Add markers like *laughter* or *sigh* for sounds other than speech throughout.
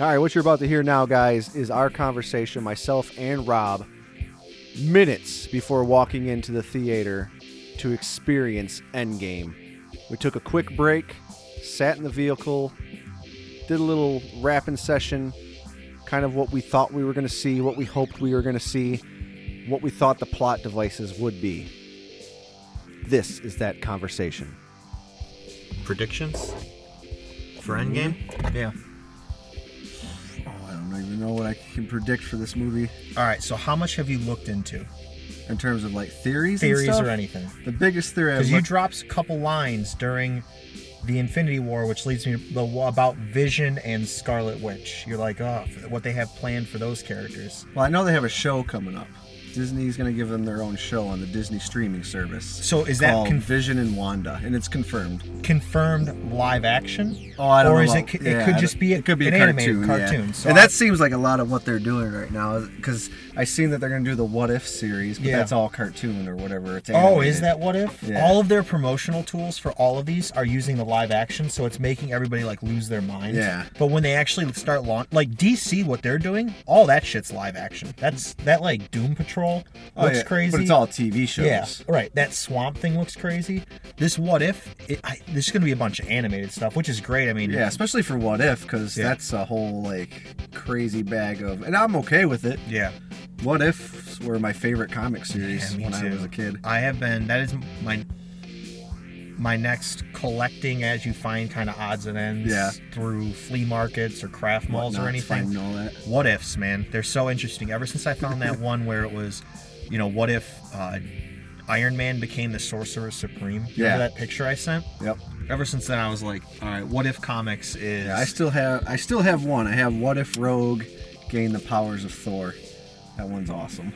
All right, what you're about to hear now, guys, is our conversation, myself and Rob, minutes before walking into the theater to experience Endgame. We took a quick break, sat in the vehicle, did a little rapping session, kind of what we thought we were going to see, what we hoped we were going to see, what we thought the plot devices would be. This is that conversation. Predictions for Endgame? Mm-hmm. Yeah. Know what I can predict for this movie All right. So how much have you looked into in terms of like theories. and theories stuff. or anything? The biggest theory I've Because you looked- dropped a couple lines during the Infinity War, which leads me to the about Vision and Scarlet Witch. You're like, oh, what they have planned for those characters. well, I know they have a show coming up. Disney's going to give them their own show on the Disney streaming service. So is that called con- Vision and Wanda, and it's confirmed. confirmed live action? Oh, I don't or know. is about- it? It yeah, could just be a, it could be an a animated cartoon, yeah. cartoon. So and I- that seems like a lot of what they're doing right now. Because I seen that they're going to do the What If series, but Yeah. that's all cartoon or whatever. It's Oh, is that what if? All of their promotional tools for all of these are using the live action, so it's making everybody like lose their minds. Yeah. But when they actually start launch, like DC, what they're doing, all that shit's live action. That's that like Doom Patrol Oh, looks yeah, crazy. But it's all TV shows. Yeah, right. That swamp thing looks crazy. This what if? It, I, this is gonna be a bunch of animated stuff, which is great. I mean, Yeah, especially for What If, because Yeah. that's a whole like crazy bag of, and I'm okay with it. yeah. What Ifs were my favorite comic series Yeah, when I was a kid. I have been. That is my my next collecting as you find kind of odds and ends Yeah. through flea markets or craft malls or anything. finding all that. What ifs, man? They're so interesting. Ever since I found that *laughs* one where it was, you know, what if uh, Iron Man became the Sorcerer Supreme? You Yeah. Remember that picture I sent? Yep. Ever since then, I was like, all right, what if comics is? Yeah, I still have I still have one. I have What If Rogue gained the powers of Thor. That one's awesome.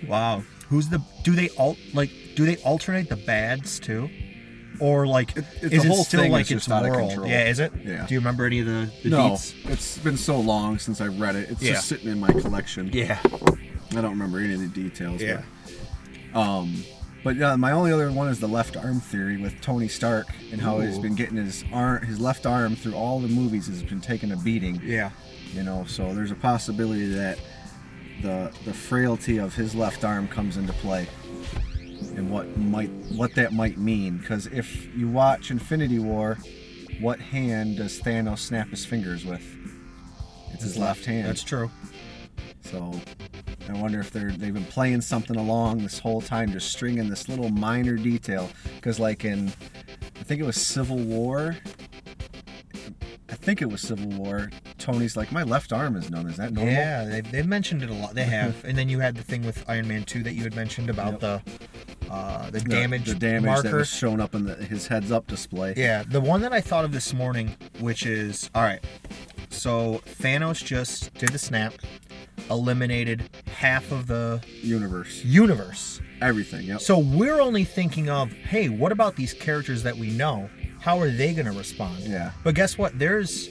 *laughs* wow. Who's the? Do they alt like? Do they alternate the bads too? Or like, It- it's is it whole still thing like its just out of control. Yeah, is it? Yeah. Do you remember any of the, the no, deets? it's been so long since I've read it. It's Yeah. just sitting in my collection. Yeah. I don't remember any of the details. Yeah. But, um, but yeah, my only other one is the left arm theory with Tony Stark and how he's been getting his arm, his left arm through all the movies has been taking a beating. Yeah. You know, so there's a possibility that the the frailty of his left arm comes into play, and what might what that might mean. Because if you watch Infinity War, what hand does Thanos snap his fingers with? It's his left hand. That's true. So I wonder if they're they've been playing something along this whole time, just stringing this little minor detail. Because like in, I think it was Civil War. I think it was Civil War. Tony's like, my left arm is numb. Is that normal? Yeah, they've, they've mentioned it a lot. They have, and then you had the thing with Iron Man two that you had mentioned about Yep. the uh, the The- damage the damage marker. that was shown up in the, his heads up display. Yeah, the one that I thought of this morning, which is all right. So Thanos just did the snap, eliminated half of the Universe, universe. everything. Yep. So we're only thinking of, hey, what about these characters that we know? How are they going to respond? Yeah. But guess what? There's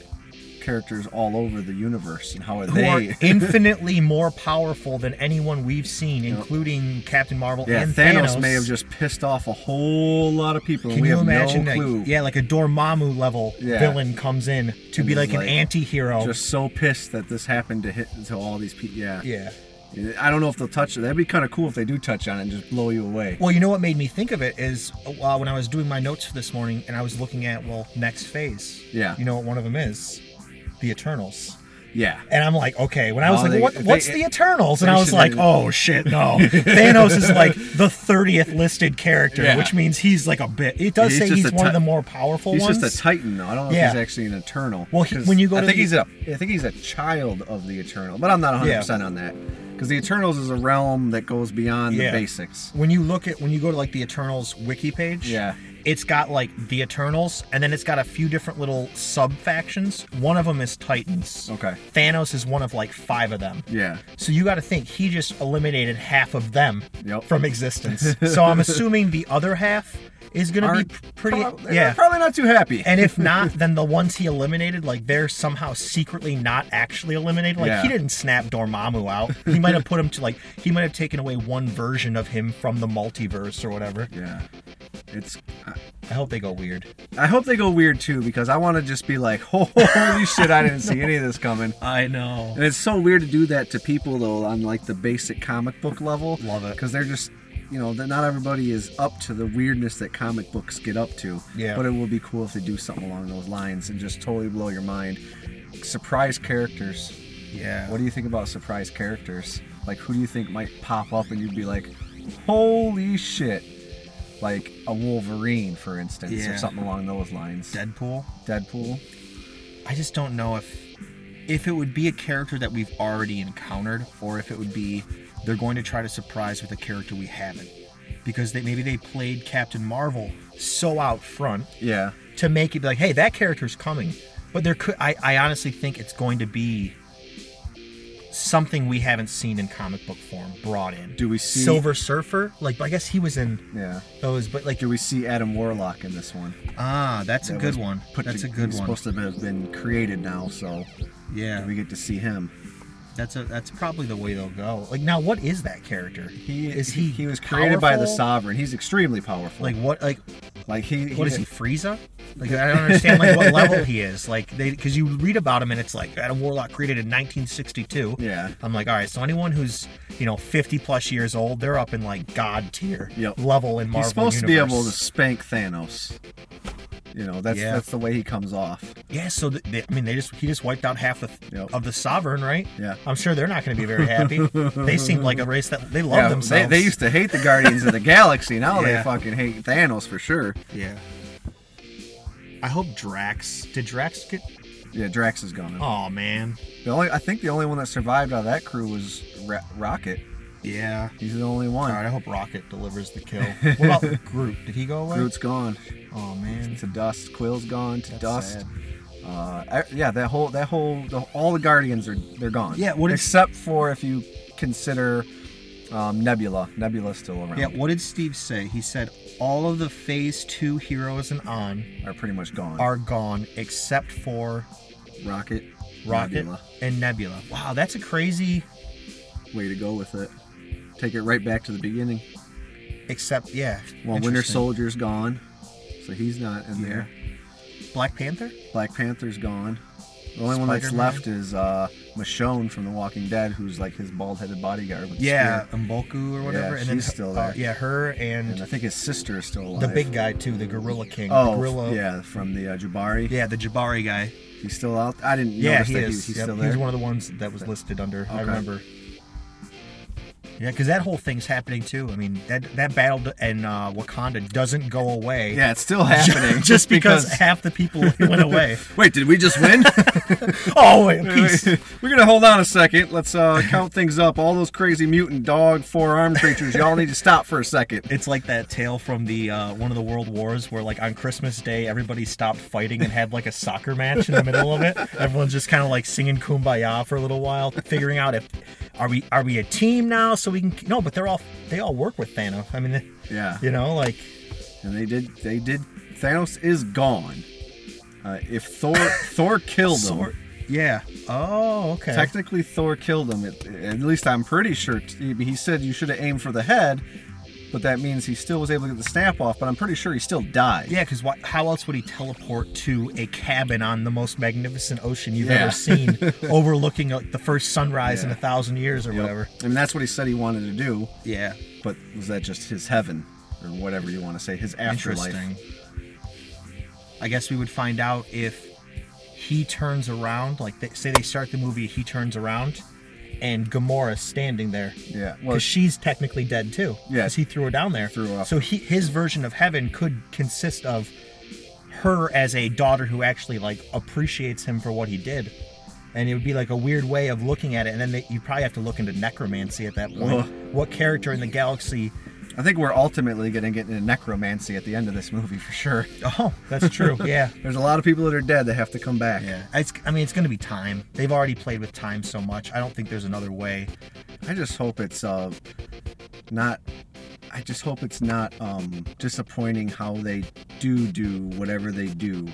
Characters all over the universe, and how are who are they? *laughs* infinitely more powerful than anyone we've seen, including Captain Marvel yeah, and Thanos, Thanos. may have just pissed off a whole lot of people, Can we you imagine no that? Yeah, like a Dormammu level Yeah. villain comes in to And be is like an like, anti-hero. Just so pissed that this happened to hit to all these people. Yeah. yeah. I don't know if they'll touch it. That'd be kind of cool if they do touch on it and just blow you away. Well, you know what made me think of it is uh, when I was doing my notes for this morning and I was looking at well, next phase. Yeah. You know what one of them is? The Eternals. Yeah. And I'm like, okay. When I was Oh, like, they- what, they- what's the Eternals? And I was like, oh shit, no. *laughs* Thanos is like the 30th listed character, Yeah. which means he's like a bit. It does He's say he's one of the more powerful ones. He's ones. just a Titan, though. I don't know Yeah. if he's actually an Eternal. Well, he- when you go I to think the- he's a, I think he's a child of the Eternal, but I'm not 100 percent on that. Because the Eternals is a realm that goes beyond Yeah. the basics. when you look at when you go to like the Eternals wiki page, Yeah. it's got like the Eternals, and then it's got a few different little sub factions. One of them is Titans. Okay. Thanos is one of like five of them. Yeah. So you got to think he just eliminated half of them Yep. from existence. *laughs* so I'm assuming the other half is going to be pretty. they're yeah. Probably not too happy. And if *laughs* not, then the ones he eliminated, like they're somehow secretly not actually eliminated. Like Yeah. he didn't snap Dormammu out. He might have put him to like he might have taken away one version of him from the multiverse or whatever. yeah. It's. I, I hope they go weird. I hope they go weird too because I want to just be like, *laughs* holy shit, I didn't see *laughs* any of this coming. I know. And it's so weird to do that to people though on like the basic comic book level. Love it. Because they're just, you know, that not everybody is up to the weirdness that comic books get up to. Yeah. But it will be cool if they do something along those lines and just totally blow your mind. Surprise characters. Yeah. What do you think about surprise characters? Like, who do you think might pop up and you'd be like, holy shit? Like a Wolverine, for instance, Yeah. or something along those lines. Deadpool? Deadpool. I just don't know if if it would be a character that we've already encountered or if it would be they're going to try to surprise with a character we haven't. Because they maybe they played Captain Marvel so out front Yeah. to make it be like, hey, that character's coming. But there could I, I honestly think it's going to be something we haven't seen in comic book form brought in. Do we see- Silver Surfer? Like I guess he was in Yeah. those, but like Do we see Adam Warlock in this one? ah, that's a good one. put That's to- a good he's one. supposed to have been created now, so Yeah. we get to see him. That's a that's probably the way they'll go. Like now, what is that character? He is he he was created by the powerful? Sovereign. He's extremely powerful. Like what? Like like he, what is he? Frieza? Like I don't understand like what *laughs* level he is. Like they because you read about him and it's like Adam Warlock created in 1962. Yeah. I'm like, all right. So anyone who's you know 50 plus years old, they're up in like God tier Yep. level in Marvel. He's supposed to be universe. able to spank Thanos. You know, that's Yeah. that's the way he comes off. Yeah. So th- they, I mean, they just he just wiped out half the, Yep. of the Sovereign, right? Yeah. I'm sure they're not going to be very happy. *laughs* they seem like a race that they love Yeah, themselves. they, they used to hate the Guardians of the *laughs* Galaxy. Now Yeah. they fucking hate Thanos for sure. Yeah. I hope Drax. Did Drax get? Yeah, Drax is gone. Oh man. The only I think the only one that survived out of that crew was Ra- Rocket. Yeah. He's the only one. All right. I hope Rocket delivers the kill. *laughs* What about Groot? Did he go away? Groot's gone Oh man. to dust. Quill's gone to That's dust. Uh, e- yeah, that whole that whole the, all the Guardians are they're gone. Yeah, what is- except for if you consider um, Nebula. Nebula's still around. Yeah. What did Steve say? He said all of the Phase Two heroes and on are pretty much gone. are gone except for Rocket, Rocket Nebula. and Nebula. Wow, that's a crazy. Way to go with it. Take it right back to the beginning. Except yeah. Well, Winter Soldier's gone, so he's not in there. Black Panther. Black Panther's gone. The only one that's Spider-Man? left is uh, Michonne from The Walking Dead, who's like his bald-headed bodyguard. With the Yeah, spear. Mboku or whatever. Yeah, and then she's still uh, there. yeah, her and, and I think his sister is still alive. the big guy too, the Gorilla King. Oh, the gorilla. yeah, from the uh, Jabari. Yeah, the Jabari guy. He's still out. I didn't Yeah, notice he that is. he, he's Yep, still there. was one of the ones that was listed under. I Okay. remember. Yeah, because that whole thing's happening too. I mean, that that battle in uh, Wakanda doesn't go away. yeah, it's still happening. *laughs* just because, half the people went *laughs* away. Wait, did we just win? *laughs* oh wait, peace. We're gonna hold on a second. Let's uh, count things up. All those crazy mutant dog four-armed creatures. Y'all need to stop for a second. It's like that tale from the uh, one of the world wars where like on Christmas Day everybody stopped fighting and had like a soccer match in the middle of it. Everyone's just kind of like singing "Kumbaya" for a little while, figuring out if are we are we a team now so we can no, but they're all they all work with Thanos. I mean, *laughs* Yeah, you know, like and they did. They did. Thanos is gone. Uh, if Thor *laughs* Thor killed him, Sword- Yeah. Oh, okay. technically Thor killed him. It, at least I'm pretty sure. He said you should have aimed for the head, but that means he still was able to get the snap off. But I'm pretty sure he still died. yeah, because how else would he teleport to a cabin on the most magnificent ocean you've Yeah. ever seen, *laughs* overlooking like, the first sunrise in a thousand years or Yep. whatever? I mean, that's what he said he wanted to do. Yeah. But was that just his heaven, or whatever you want to say, his afterlife? Interesting. I guess we would find out if he turns around, like they, say they start the movie, he turns around, and Gamora's standing there. Yeah. Well, Because she's technically dead too. Yeah. Because he threw her down there. Threw her. So he, his version of heaven could consist of her as a daughter who actually like appreciates him for what he did. And it would be like a weird way of looking at it. And then they, you probably have to look into necromancy at that point. Ugh. What character in the galaxy? I think we're ultimately going to get into necromancy at the end of this movie for sure. *laughs* Oh, that's true. *laughs* yeah. There's a lot of people that are dead that have to come back. Yeah, it's, I mean, it's going to be time. They've already played with time so much. I don't think there's another way. I just hope it's uh, not. I just hope it's not um, disappointing how they do do whatever they do.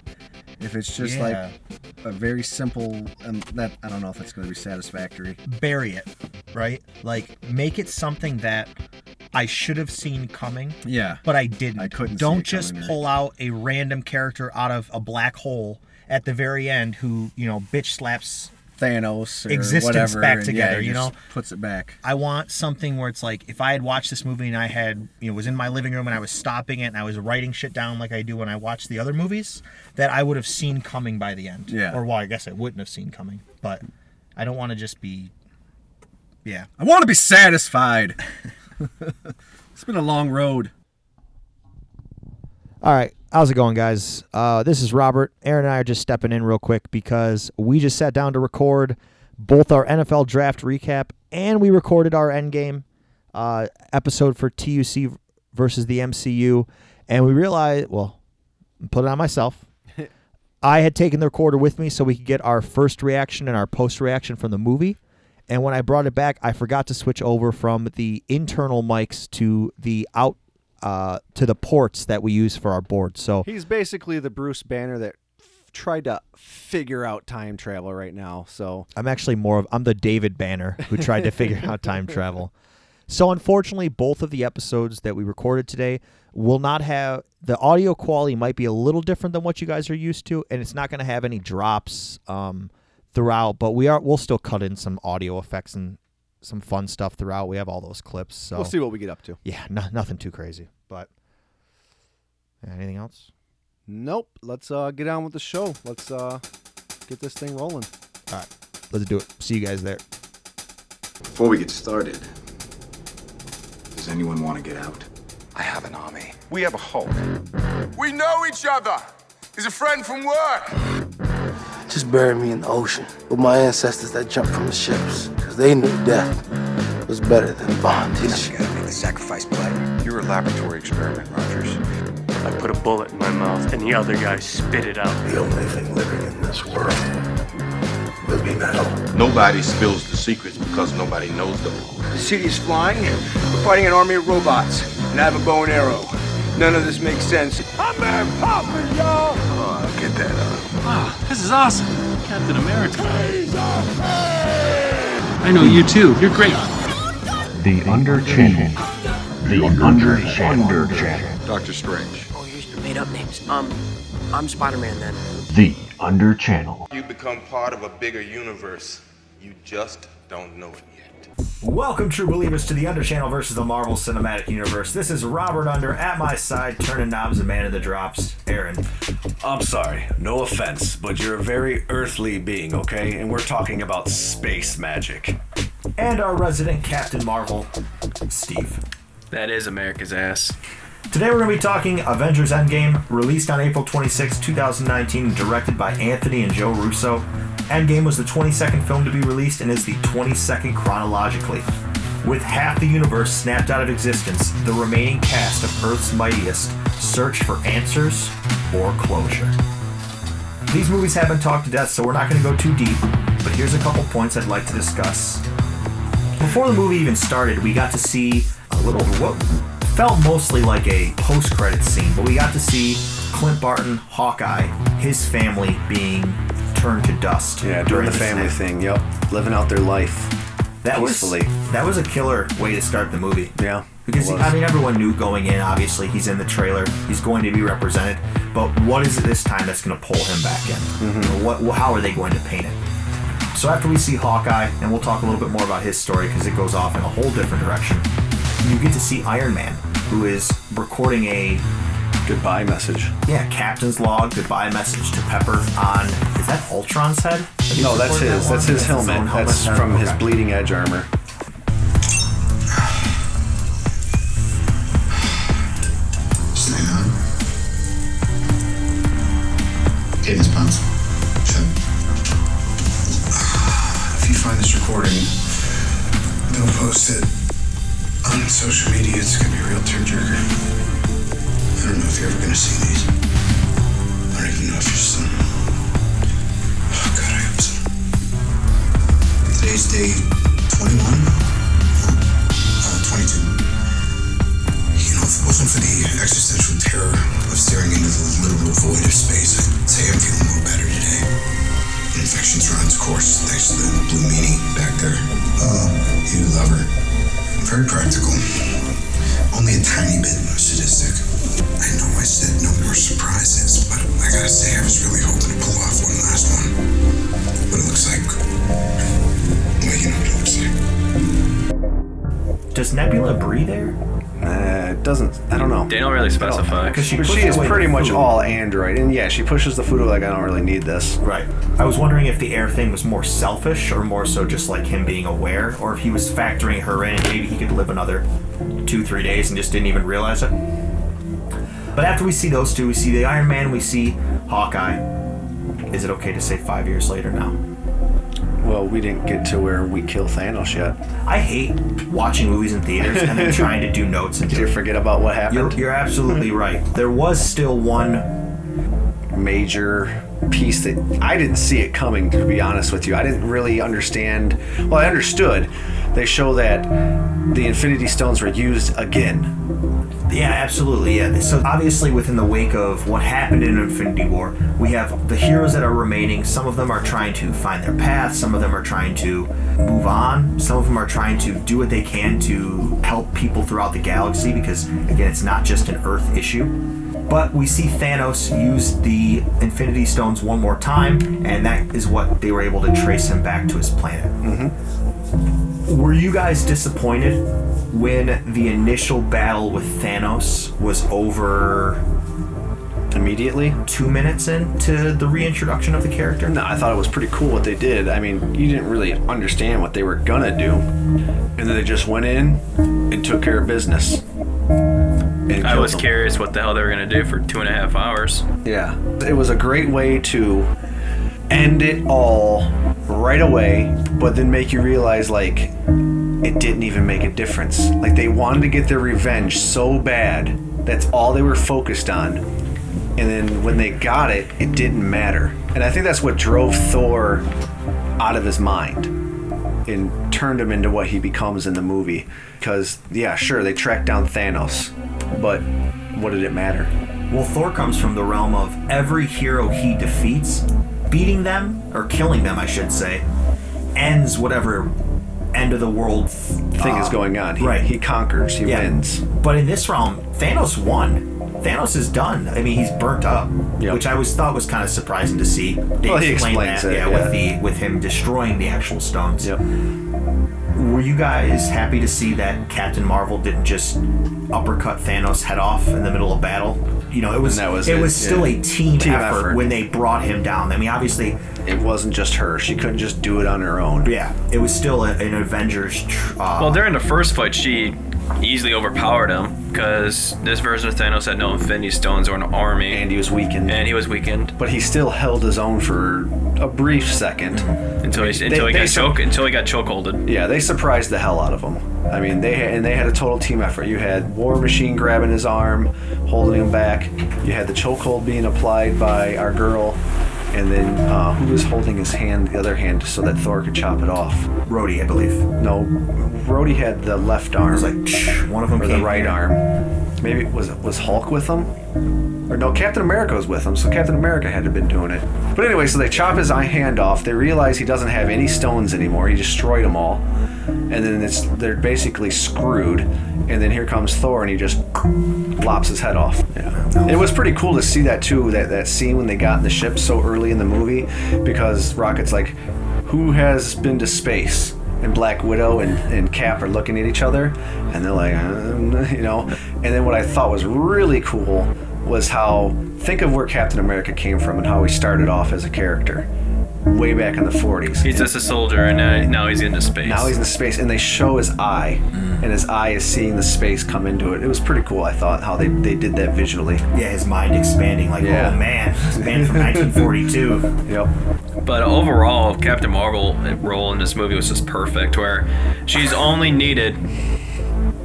If it's just Yeah. like a very simple, and that I don't know if that's going to be satisfactory. Bury it, right? Like, make it something that I should have seen coming, Yeah. but I didn't. I couldn't Don't it just coming, right. pull out a random character out of a black hole at the very end who you know bitch slaps Thanos or Existence whatever, back together, yeah, he you just know? puts it back. I want something where it's like if I had watched this movie and I had you know was in my living room and I was stopping it and I was writing shit down like I do when I watch the other movies that I would have seen coming by the end. Yeah. Or well, I guess I wouldn't have seen coming, but I don't want to just be. Yeah. I want to be satisfied. *laughs* it's been a long road. All right, how's it going, guys? Uh, this is Robert. Erin and I are just stepping in real quick because we just sat down to record both our NFL draft recap and we recorded our Endgame uh, episode for TUC versus the MCU, and we realized, well, put it on myself. *laughs* I had taken the recorder with me so we could get our first reaction and our post reaction from the movie. And when I brought it back, I forgot to switch over from the internal mics to the out uh, to the ports that we use for our board. So He's basically the Bruce Banner that f- tried to figure out time travel right now. So I'm actually more of I'm the David Banner who tried to figure out time *laughs* travel. So unfortunately, both of the episodes that we recorded today will not have the audio quality might be a little different than what you guys are used to, and it's not going to have any drops um, throughout. But we are we'll still cut in some audio effects and some fun stuff throughout. We have all those clips. So we'll see what we get up to. yeah, no, nothing too crazy. But anything else? Nope. Let's uh, get on with the show. Let's uh, get this thing rolling. All right, let's do it. See you guys there. Before we get started, does anyone want to get out? I have an army. We have a Hulk. We know each other. He's a friend from work. Just bury me in the ocean with my ancestors that jumped from the ships, because they knew death was better than bondage. You gotta make the sacrifice play. You're a laboratory experiment, Rogers. I put a bullet in my mouth and the other guy spit it out. The only thing living in this world will be metal. Nobody spills the secrets because nobody knows them. The city is flying. We're fighting an army of robots. And I have a bow and arrow. None of this makes sense. I'm Mary Poppins, y'all. Oh, I'll get that up. This is awesome. Captain America. I know you too. You're great. The Under Channel. The Under Under Channel. Doctor Strange. Oh, you're made up names. Um, I'm Spider-Man then. The Under Channel. You become part of a bigger universe. You just don't know it yet. Welcome, true believers, to the Under Channel versus the Marvel Cinematic Universe. This is Robert Under at my side, turning knobs and man of the drops. Erin. I'm sorry, no offense, but you're a very earthly being, okay? And we're talking about space magic. And our resident Captain Marvel, Steve. That is America's ass. Today we're going to be talking Avengers Endgame, released on April 26, 2019, directed by Anthony and Joe Russo. Endgame was the 22nd film to be released and is the 22nd chronologically. With half the universe snapped out of existence, the remaining cast of Earth's mightiest search for answers or closure. These movies have been talked to death, so we're not going to go too deep, but here's a couple points I'd like to discuss. Before the movie even started, we got to see a little what felt mostly like a post-credit scene, but we got to see Clint Barton, Hawkeye, his family being turned to dust. Yeah, doing the family thing. Yep, living out their life. That was that was a killer way to start the movie. Yeah, Because was. I mean, everyone knew going in. Obviously, he's in the trailer. He's going to be represented. But what is it this time that's going to pull him back in? Mm-hmm. What? How are they going to paint it? So after we see Hawkeye, and we'll talk a little bit more about his story because it goes off in a whole different direction. You get to see Iron Man, who is recording a goodbye message. yeah captain's log goodbye message to Pepper on is that Ultron's head? That No, that's his. that That's one? his helmet. That's helmet? from his bleeding edge armor. Stay on. Cadence bounce. Shut. If you find this recording, don't post it on social media. It's gonna be a real tearjerker. I don't know if you're ever gonna see these. I don't even know if your son. Oh God, I hope so. Today's day 21. Uh, 22. You know, if it wasn't for the existential terror of staring into the literal void of space, I'd say I'm feeling more better today. Infection's run its course next to the blue meanie back there. Uh, you love her. Very practical. only a tiny bit sadistic. I know I said no more surprises, but I gotta say I was really hoping to pull off one last one. But it looks like. Does Nebula breathe air? Uh, it doesn't. I don't know. They don't really specify. Because she But pushed she is away pretty the much food. all android, and yeah, she pushes the food away like I don't really need this. Right. I was wondering if the air thing was more selfish or more so just like him being aware, or if he was factoring her in maybe he could live another two, three days and just didn't even realize it. But after we see those two, we see the Iron Man, we see Hawkeye. Is it okay to say five years later now? Well, we didn't get to where we kill Thanos yet. I hate watching movies in theaters and then trying to do notes and Did you forget about what happened? You're, you're absolutely *laughs* right. There was still one major piece that I didn't see it coming. To be honest with you, I didn't really understand. Well, I understood. They show that the Infinity Stones were used again. Yeah, absolutely. Yeah. So obviously, within the wake of what happened in Infinity War, we have the heroes that are remaining. Some of them are trying to find their path. Some of them are trying to move on. Some of them are trying to do what they can to help people throughout the galaxy. Because again, it's not just an Earth issue. But we see Thanos use the Infinity Stones one more time, and that is what they were able to trace him back to his planet. Mm-hmm. Were you guys disappointed when the initial battle with Thanos was over immediately? Two minutes into the reintroduction of the character? No, I thought it was pretty cool what they did. I mean, you didn't really understand what they were gonna do, and then they just went in and took care of business. And I was them. curious what the hell they were gonna do for two and a half hours. Yeah. It was a great way to end it all right away, but then make you realize, like, it didn't even make a difference. Like, they wanted to get their revenge so bad. That's all they were focused on. And then when they got it, it didn't matter. And I think that's what drove Thor out of his mind and turned him into what he becomes in the movie. Because, yeah, sure, they tracked down Thanos, but what did it matter? Well, Thor comes from the realm of every hero he defeats, beating them, or killing them, I should say, ends whatever end of the world Thing is uh, going on. He, right. he conquers, he Yeah. wins. But in this realm, Thanos won. Thanos is done. I mean, he's burnt up, which I always thought was kind of surprising to see. They Well, he explained explains that, it, yeah, yeah. with the with him destroying the actual stones. Yep. Were you guys happy to see that Captain Marvel didn't just uppercut Thanos head off in the middle of battle? You know, it was, was it it, was still yeah. a team, Team effort, effort. when they brought him down. I mean, obviously, It wasn't just her. She couldn't just do it on her own. yeah, it was still a, an Avengers. tr- Uh, Well, during the first fight, she easily overpowered him because this version of Thanos had no Infinity Stones or an army, And he was weakened. and he was weakened But he still held his own for a brief second. until he until he they got su- choke until he got chokeholded. Yeah, they surprised the hell out of him. I mean, they had, and they had a total team effort. You had War Machine grabbing his arm, holding him back. You had the chokehold being applied by our girl, and then uh, who was holding his hand, the other hand, so that Thor could chop it off? Rhodey, I believe. No, Rhodey had the left arm. It was like psh, one of them or the right arm. Maybe was it was Hulk with him? Or no, Captain America was with him, so Captain America had to have been doing it. But anyway, so they chop his eye hand off. They realize he doesn't have any stones anymore. He destroyed them all, and then it's they're basically screwed. And then here comes Thor, and he just lops his head off. Yeah. It was pretty cool to see that too. That that scene when they got in the ship so early in the movie, because Rocket's like, "Who has been to space?" and Black Widow and, and Cap are looking at each other, and they're like, um, you know. And then what I thought was really cool was how think of where Captain America came from and how he started off as a character, way back in the 40s. He's just a soldier, and now, now he's into space. Now he's in space, and they show his eye, mm. and his eye is seeing the space come into it. It was pretty cool, I thought, how they, they did that visually. Yeah, his mind expanding like, oh, Yeah. oh man, this man from 1942. *laughs* Yep. But overall, Captain Marvel role in this movie was just perfect, where she's only needed.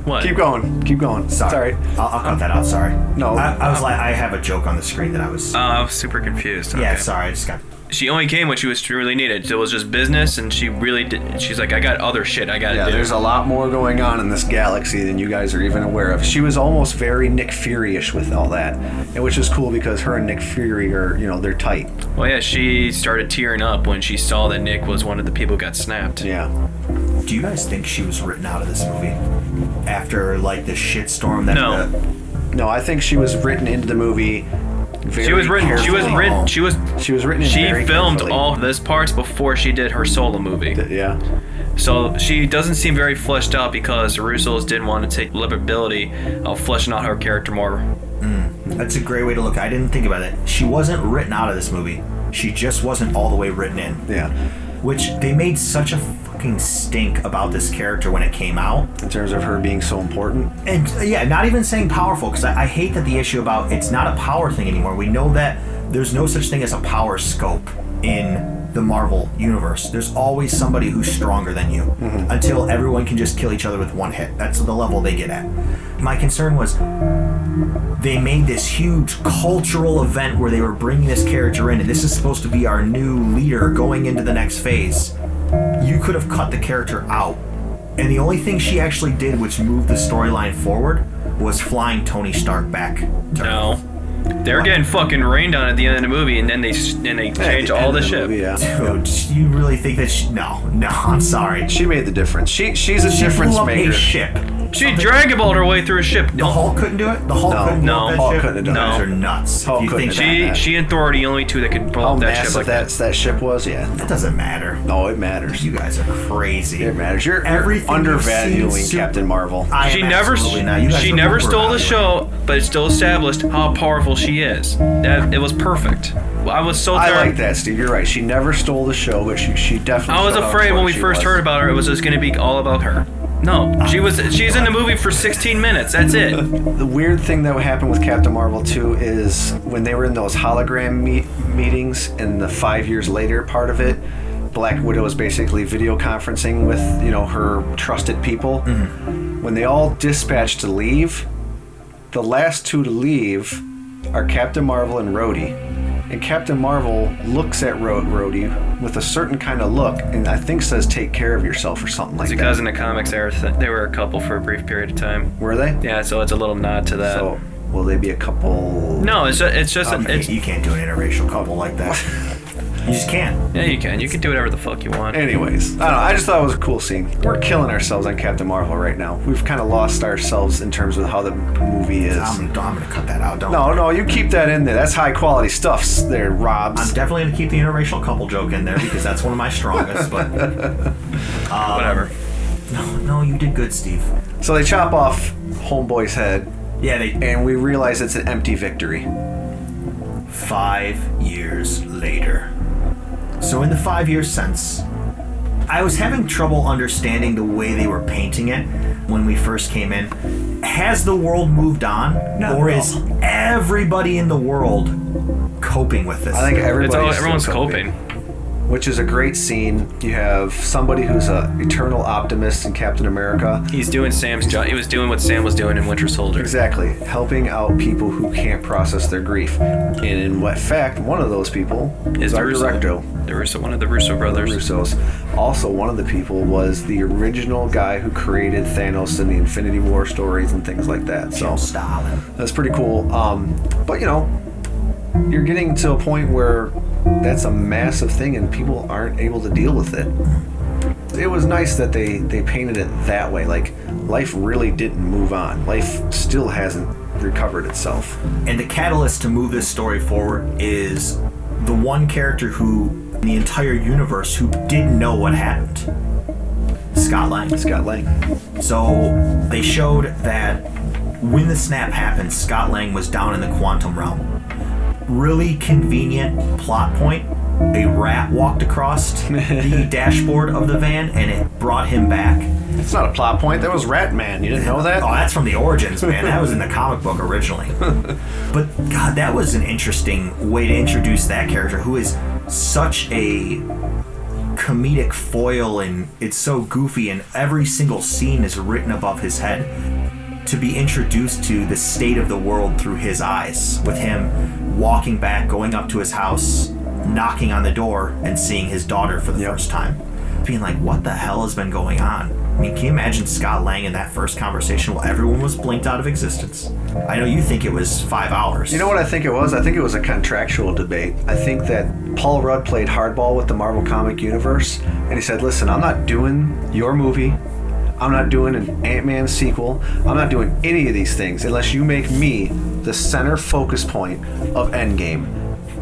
What? Keep going. Keep going. Sorry. I'll, I'll cut that out. Sorry. No. I, I was like, I have a joke on the screen that I was. Oh, I was super confused. yeah, sorry. I just got. She only came when she was really needed. It was just business, and she really did. She's like, I got other shit I gotta Yeah, do. there's a lot more going on in this galaxy than you guys are even aware of. She was almost very Nick Fury-ish with all that, and which is cool because her and Nick Fury are, you know, they're tight. Well, yeah, she started tearing up when she saw that Nick was one of the people who got snapped. Yeah. Do you guys think she was written out of this movie? After like the shitstorm that No. the, No, I think she was written into the movie. Very she was written. She was written. She was. She was written. in She very filmed carefully. all of this parts before she did her solo movie. Yeah. So she doesn't seem very fleshed out because the Russos didn't want to take liberty of fleshing out her character more. Mm. That's a great way to look. I didn't think about it. She wasn't written out of this movie. She just wasn't all the way written in. Yeah. Which they made such a fucking stink about this character when it came out. In terms of her being so important. And uh, yeah, not even saying powerful, because I, I hate that the issue about it's not a power thing anymore. We know that there's no such thing as a power scope in the Marvel universe. There's always somebody who's stronger than you until everyone can just kill each other with one hit. That's the level they get at. My concern was they made this huge cultural event where they were bringing this character in, and this is supposed to be our new leader going into the next phase. You could have cut the character out. And the only thing she actually did, which moved the storyline forward, was flying Tony Stark back. To No. They were getting fucking rained on at the end of the movie, and then they and they changed all the shit. Dude, you really think that? She, no, no. I'm sorry. She made the difference. She she's a She difference blew up maker. a ship. She Dragon Balled her way through a ship. The Hulk couldn't do it. The Hulk No. couldn't blow No. up that Hulk ship. couldn't have done You it. guys are nuts. Hulk you think couldn't have that, She that. she and Thor are the only two that could blow How up that ship massive like that that. that ship was, yeah. that doesn't matter. No, it matters. You guys are crazy. It matters. You're, you're Everything you've undervaluing seen super- Captain Marvel. I She am never absolutely not. You guys she are never stole the overvaluing. show, but it still established how powerful she is. That it was perfect. I was so I tired. like that, Steve. You're right. She never stole the show, but she, she definitely. I was showed how afraid when we important she first was. heard about her, it was just going to be all about her. No, she was. She's in the movie for 16 minutes. That's it. *laughs* The weird thing that happened with Captain Marvel too is when they were in those hologram meet- meetings and the five years later part of it, Black Widow was basically video conferencing with you know her trusted people. Mm-hmm. When they all dispatched to leave, the last two to leave are Captain Marvel and Rhodey. And Captain Marvel looks at Ro- Rhodey with a certain kind of look, and I think says "Take care of yourself" or something like It's that. because in the comics, they were, they were a couple for a brief period of time. Were they? Yeah, so it's a little nod to that. So will they be a couple? no, it's just, it's just Um, it's, you can't do an interracial couple like that. *laughs* you just can't. yeah, you can you can do whatever the fuck you want. Anyways, I don't know. I just thought it was a cool scene. We're killing ourselves on Captain Marvel right now. We've kind of lost ourselves in terms of how the movie is. I'm, I'm gonna cut that out. Don't. no, worry. no, you keep that in there. That's high quality stuff there, Robs. I'm definitely gonna keep the interracial couple joke in there because that's one of my strongest. But *laughs* um, Whatever. no, no, you did good, Steve. So they chop off Homeboy's head, Yeah, they. and we realize it's an empty victory. Five years later. So in the five years since, I was having trouble understanding the way they were painting it when we first came in. Has the world moved on, Not or is everybody in the world coping with this? I think It's everybody's all, still everyone's coping. Which is a great scene. You have somebody who's a eternal optimist in Captain America. He's doing Sam's job. He was doing what Sam was doing in Winter Soldier. Exactly, helping out people who can't process their grief. And in what fact, one of those people is the our Russo. director. The Russo, one of the Russo brothers. Russos. Also, one of the people was the original guy who created Thanos and the Infinity War stories and things like that. So Starlin. that's pretty cool. Um, but you know, you're getting to a point where that's a massive thing and people aren't able to deal with it. It was nice that they they painted it that way. Like life really didn't move on. Life still hasn't recovered itself. And the catalyst to move this story forward is the one character who, in the entire universe, who didn't know what happened. Scott Lang. Scott Lang. So they showed that when the snap happened, Scott Lang was down in the quantum realm. Really convenient plot point. A rat walked across *laughs* the dashboard of the van and it brought him back. It's not a plot point. That was Rat Man. You didn't know that? Oh, that's from the origins, man. That was in the comic book originally. *laughs* but God, that was an interesting way to introduce that character, who is such a comedic foil, and it's so goofy, and every single scene is written above his head. To be introduced to the state of the world through his eyes, with him walking back, going up to his house, knocking on the door, and seeing his daughter for the first time. Being like, what the hell has been going on? I mean, can you imagine Scott Lang in that first conversation while everyone was blinked out of existence? I know you think it was five hours. You know what I think it was? I think it was a contractual debate. I think that Paul Rudd played hardball with the Marvel comic universe, and he said, "Listen, I'm not doing your movie. I'm not doing an Ant Man sequel. I'm not doing any of these things unless you make me the center focus point of Endgame.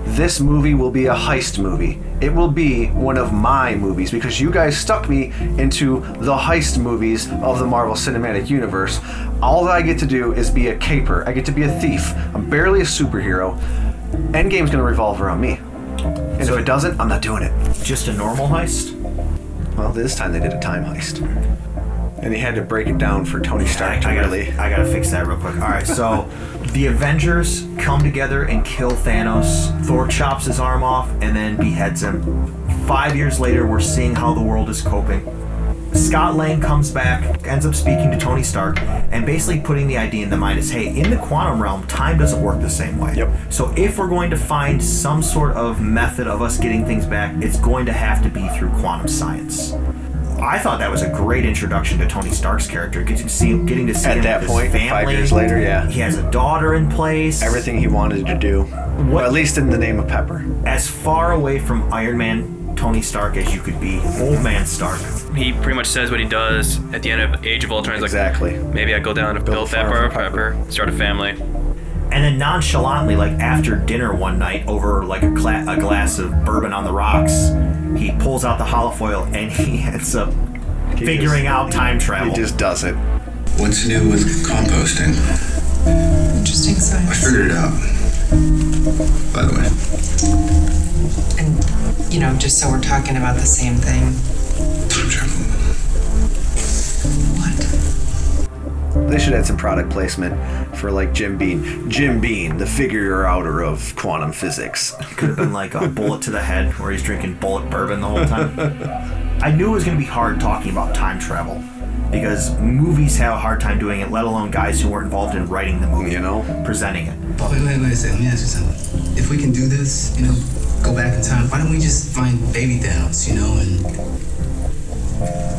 This movie will be a heist movie. It will be one of my movies because you guys stuck me into the heist movies of the Marvel Cinematic Universe. All that I get to do is be a caper. I get to be a thief. I'm barely a superhero. Endgame's going to revolve around me. And if it doesn't, I'm not doing it. Just a normal heist? Well, this time they did a time heist. And he had to break it down for Tony Stark to I gotta, really. I gotta fix that real quick. All right, so the Avengers come together and kill Thanos. Thor chops his arm off and then beheads him. Five years later, we're seeing how the world is coping. Scott Lang comes back, ends up speaking to Tony Stark, and basically putting the idea in the mind is, hey, in the quantum realm, time doesn't work the same way. Yep. So if we're going to find some sort of method of us getting things back, it's going to have to be through quantum science. I thought that was a great introduction to Tony Stark's character. Getting to see him, getting to see At him that with point, his family. five years later, yeah. he has a daughter in place. Everything he wanted to do. Well, at least in the name of Pepper. As far away from Iron Man, Tony Stark as you could be, old man Stark. He pretty much says what he does at the end of Age of Ultron. He's exactly. like, maybe I go down to Bill Pepper, Pepper, start a family. And then nonchalantly, like after dinner one night, over like a, cla- a glass of bourbon on the rocks, he pulls out the holofoil and he *laughs* ends up He figuring just- out time travel. He just does it. What's new with composting? Interesting science. I figured it out. By the way, And, you know, just so we're talking about the same thing. time travel. What? They should add some product placement for like Jim Beam. Jim Beam, the figure outer of quantum physics. *laughs* Could have been like a bullet to the head where he's drinking bullet bourbon the whole time. I knew it was going to be hard talking about time travel because movies have a hard time doing it, let alone guys who weren't involved in writing the movie, you know, presenting it. Wait, wait, wait a second. Let me ask you something. If we can do this, you know, go back in time, why don't we just find baby Thanos, you know, and.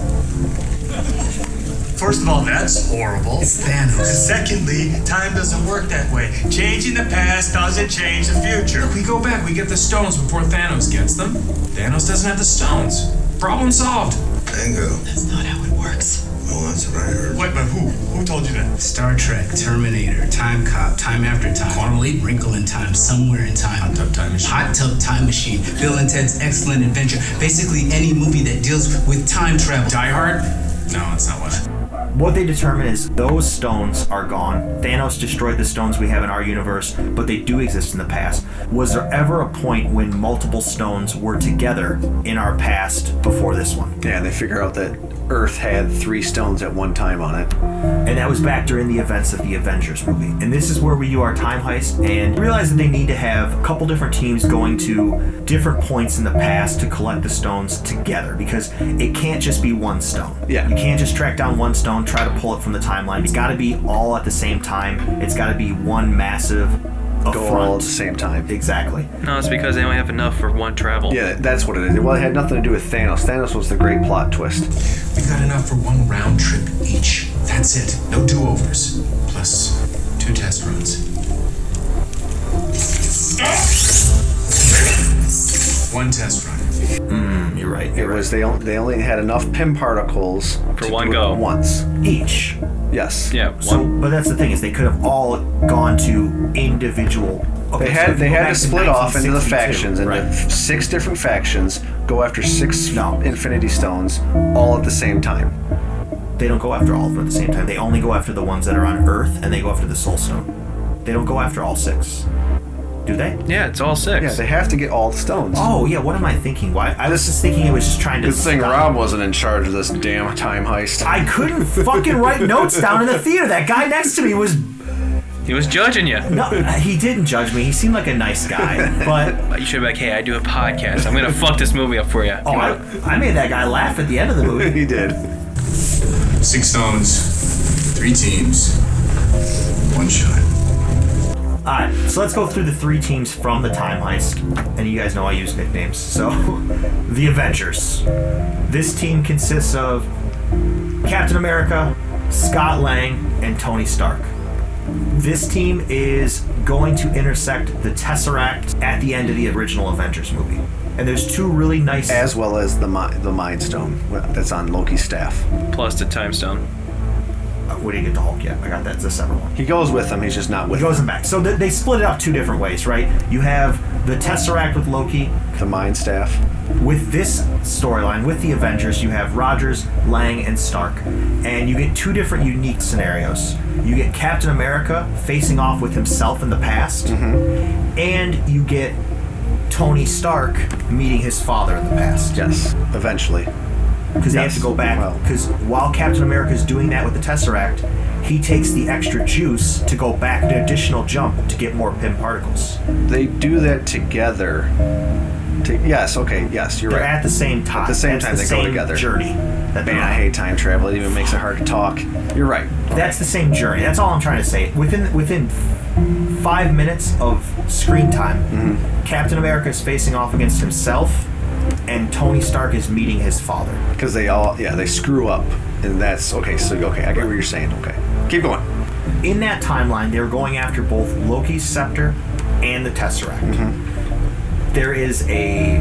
First of all, that's horrible. It's Thanos. And secondly, time doesn't work that way. Changing the past doesn't change the future. Look, we go back, we get the stones before Thanos gets them. Thanos doesn't have the stones. Problem solved. Bingo. That's not how it works. Well, that's what I heard. Wait, but who? Who told you that? Star Trek, Terminator, Timecop, Time After Time, Quantum Leap, Wrinkle in Time, Somewhere in Time, Hot Tub Time Machine, Hot Tub Time Machine, Bill and Ted's Excellent Adventure. Basically, any movie that deals with time travel. Die Hard? No, that's not what. What they determine is those stones are gone. Thanos destroyed the stones we have in our universe, but they do exist in the past. Was there ever a point when multiple stones were together in our past before this one? Yeah, they figure out that Earth had three stones at one time on it. And that was back during the events of the Avengers movie. And this is where we do our time heist and realize that they need to have a couple different teams going to different points in the past to collect the stones together because it can't just be one stone. Yeah. You can't just track down one stone, try to pull it from the timeline. It's got to be all at the same time. It's got to be one massive Go all at the same time. Exactly. No, it's because they only have enough for one travel. Yeah, that's what it is. Well, it had nothing to do with Thanos. Thanos was the great plot twist. We've got enough for one round trip each. That's it. No do overs. Plus two test runs. One test run. Mm, you're right. It was they only, they only had enough Pym particles For to one do it go. once. Each. Yes. Yeah. So, but that's the thing is they could have all gone to individual. Okay, They had if you they had to split off into the factions, into right. f- six different factions, go after six No. Infinity Stones, all at the same time. They don't go after all of them at the same time. They only go after the ones that are on Earth, and they go after the Soul Stone. They don't go after all six. Do they? Yeah, it's all six. Yeah, they have to get all the stones. Oh yeah. What am I thinking? Why? I was just thinking it was just trying to. Good thing stop- Rob wasn't in charge of this damn time heist. I couldn't fucking write *laughs* notes down in the theater. That guy next to me was. He was judging you. No, he didn't judge me. He seemed like a nice guy, but But *laughs* you should be like, hey, I do a podcast. I'm gonna fuck this movie up for you. oh, I, I made that guy laugh at the end of the *laughs* movie. he did. Six stones, three teams, one shot. All right, so let's go through the three teams from the time heist, and you guys know I use nicknames. So, *laughs* the Avengers. This team consists of Captain America, Scott Lang, and Tony Stark. This team is going to intersect the Tesseract at the end of the original Avengers movie. And there's two really nice. As well as the mi- the Mind Stone that's on Loki's staff. Plus the Time Stone. Uh, we didn't get the Hulk yet. I got that. It's a separate one. He goes with him. He's just not with. He goes in back. So th- they split it up two different ways, right? You have the Tesseract with Loki. The Mind Staff. With this storyline, with the Avengers, you have Rogers, Lang, and Stark. And you get two different unique scenarios. You get Captain America facing off with himself in the past, Mm-hmm. and you get Tony Stark meeting his father in the past. Yes, eventually. Because they have to go back. Well. Because while Captain America is doing that with the Tesseract, he takes the extra juice to go back an additional jump to get more Pym particles. They do that together. To, yes. Okay. Yes, you're They're right. at the same time. At the same That's time, the they same go together. journey that Man, I hate time travel. It even makes it hard to talk. You're right. That's the same journey. That's all I'm trying to say. Within within five minutes of screen time, Mm-hmm. Captain America is facing off against himself, and Tony Stark is meeting his father. Because they all, yeah, they screw up, and that's okay. So okay, I get what you're saying. Okay, keep going. In that timeline, they were going after both Loki's scepter and the Tesseract. Mm-hmm. There is a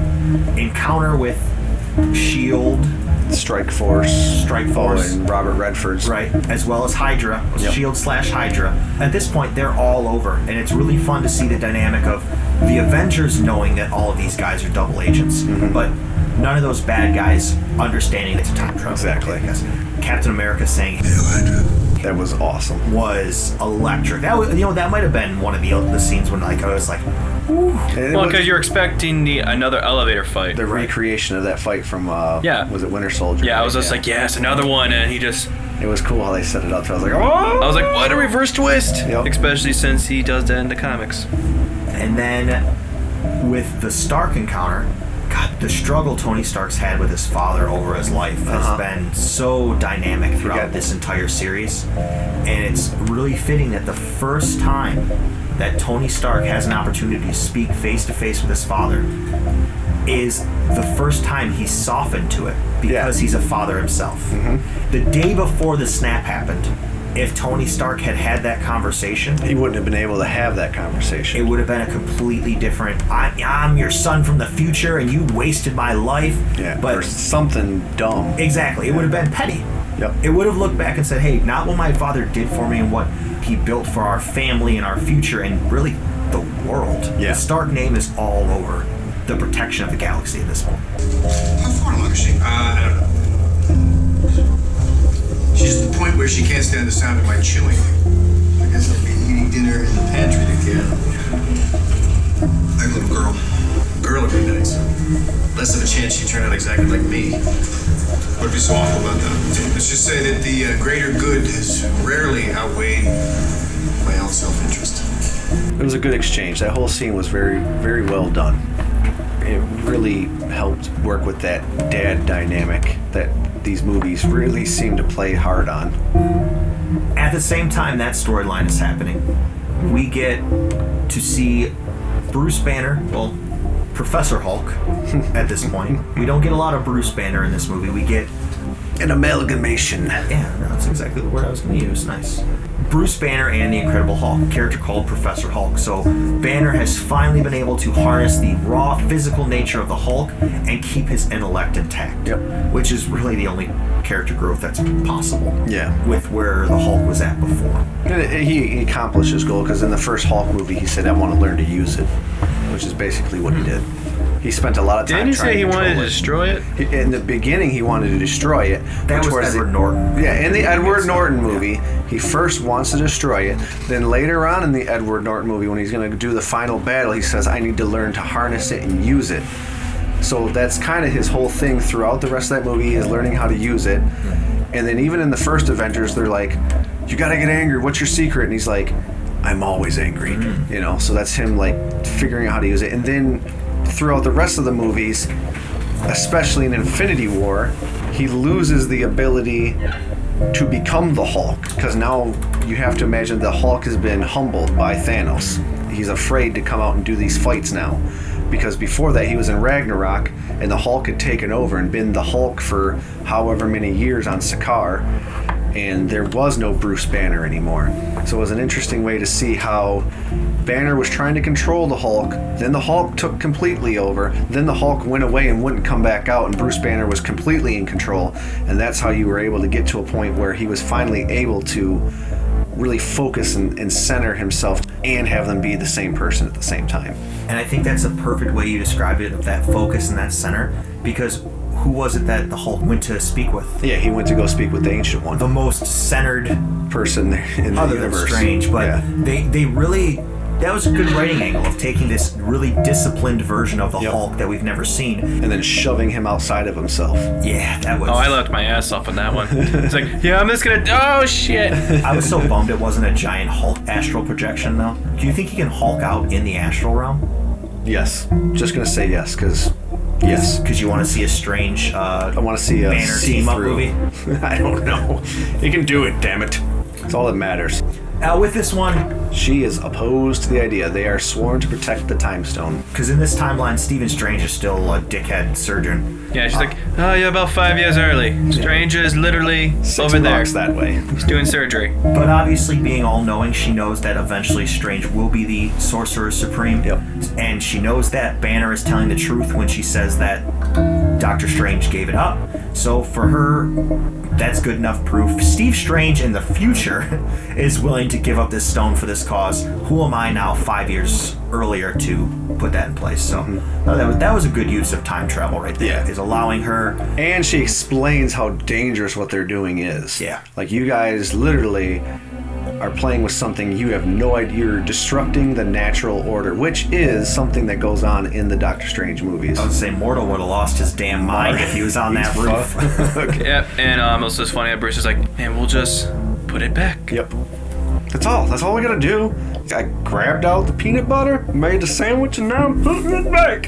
encounter with Shield, Strike Force, Strike Force, and Robert Redford's right, as well as Hydra, Yep. Shield slash Hydra. At this point, they're all over, and it's really fun to see the dynamic of the Avengers knowing that all of these guys are double agents, Mm-hmm. but none of those bad guys understanding it's a time travel. Exactly. Captain America saying That was awesome. was electric. That was, you know, that might have been one of the the scenes when like I was like, Ooh. Well, because you're expecting the another elevator fight. the recreation of that fight from uh, Yeah. was it Winter Soldier? Yeah, I was just like, yes, another one, and he just. It was cool how they set it up. I was like, oh. I was like, what a reverse twist! Yep. Especially since he does that in the comics. and then with the Stark encounter. The struggle Tony Stark's had with his father over his life has Uh-huh. been so dynamic throughout this entire series. And it's really fitting that the first time that Tony Stark has an opportunity to speak face to face with his father is the first time he's softened to it because he's a father himself. Mm-hmm. The day before the snap happened, if Tony Stark had had that conversation, he wouldn't have been able to have that conversation. it would have been a completely different. I, I'm your son from the future, and you wasted my life. Yeah, but or something dumb. exactly, it would have been petty. Yep. It would have looked back and said, "Hey, not what my father did for me, and what he built for our family and our future, and really the world." Yeah. The Stark name is all over the protection of the galaxy at this point. How far along is she? Uh, I don't know. She's at the point where she can't stand the sound of my chewing. I guess I'll be eating dinner in the pantry together. I have a little girl. Girl would be nice. Less of a chance she'd turn out exactly like me. What'd be so awful about that? Let's just say that the uh, greater good has rarely outweighed my own self-interest. It was a good exchange. That whole scene was very, very well done. It really helped work with that dad dynamic that these movies really seem to play hard on. At the same time that storyline is happening, we get to see Bruce Banner, well, Professor Hulk *laughs* at this point. we don't get a lot of Bruce Banner in this movie. We get an amalgamation. Yeah, no, that's exactly the word I was going to use. Nice. Bruce Banner and the Incredible Hulk, a character called Professor Hulk. So Banner has finally been able to harness the raw physical nature of the Hulk and keep his intellect intact. Yep. Which is really the only character growth that's possible. Yeah. With where the Hulk was at before. He, he accomplished his goal because in the first Hulk movie, he said, I want to learn to use it, which is basically what he hmm. did. He spent a lot of time Didn't he trying say he to wanted to it. destroy it? He- In the beginning, he wanted to destroy it. That which was the- Edward Norton. Yeah, in the Edward Norton movie, he first wants to destroy it. Then later on in the Edward Norton movie, when he's going to do the final battle, he says, I need to learn to harness it and use it. So that's kind of his whole thing throughout the rest of that movie is learning how to use it. And then even in the first Avengers, they're like, "You got to get angry. What's your secret?" And he's like, "I'm always angry." Mm. You know. So that's him like figuring out how to use it. And then throughout the rest of the movies, especially in Infinity War, he loses the ability to become the Hulk because now you have to imagine the Hulk has been humbled by Thanos. He's afraid to come out and do these fights now because before that he was in Ragnarok and the Hulk had taken over and been the Hulk for however many years on Sakaar and there was no Bruce Banner anymore. So it was an interesting way to see how Banner was trying to control the Hulk, then the Hulk took completely over, then the Hulk went away and wouldn't come back out, and Bruce Banner was completely in control. And that's how you were able to get to a point where he was finally able to really focus and, and center himself and have them be the same person at the same time. And I think that's a perfect way you described it of that focus and that center because who was it that the Hulk went to speak with? Yeah, he went to go speak with the Ancient One. The most centered person in the other universe. than Strange, but Yeah. they they really that was a good writing angle of taking this really disciplined version of the Hulk that we've never seen and then shoving him outside of himself. Yeah, that was. Oh, I laughed my ass off on that one. It's like, *laughs* yeah, I'm just gonna. Oh shit! I was so bummed it wasn't a giant Hulk astral projection though. Do you think he can Hulk out in the astral realm? Yes. Just gonna say yes, because yes. Because you want to see a strange. Uh, I want to see a Banner team up movie. I don't know. You can do it. Damn it. That's all that matters. Uh, with this one, she is opposed to the idea. They are sworn to protect the time stone. Because in this timeline, Stephen Strange is still a dickhead surgeon. Yeah, she's like, oh, you're about five years early. Strange is literally over there. blocks that way. He's doing surgery. But obviously, being all knowing, she knows that eventually Strange will be the Sorcerer Supreme. Yep. And she knows that Banner is telling the truth when she says that Doctor Strange gave it up. So for her, that's good enough proof. Steve Strange in the future *laughs* is willing to give up this stone for this cause. Who am I now, five years earlier, to put that in place? So mm-hmm. no, that, was, that was a good use of time travel right there. Is allowing her. And she explains how dangerous what they're doing is. Yeah. Like you guys literally are playing with something you have no idea. You're disrupting the natural order, which is something that goes on in the Doctor Strange movies. I would say Mordo would have lost his damn mind if he was on that *laughs* roof. fucked. *laughs* Yep, and um, it was just funny that Bruce is like, and we'll just put it back. Yep. That's all. That's all we gotta do. I grabbed out the peanut butter, made the sandwich, and now I'm putting it back.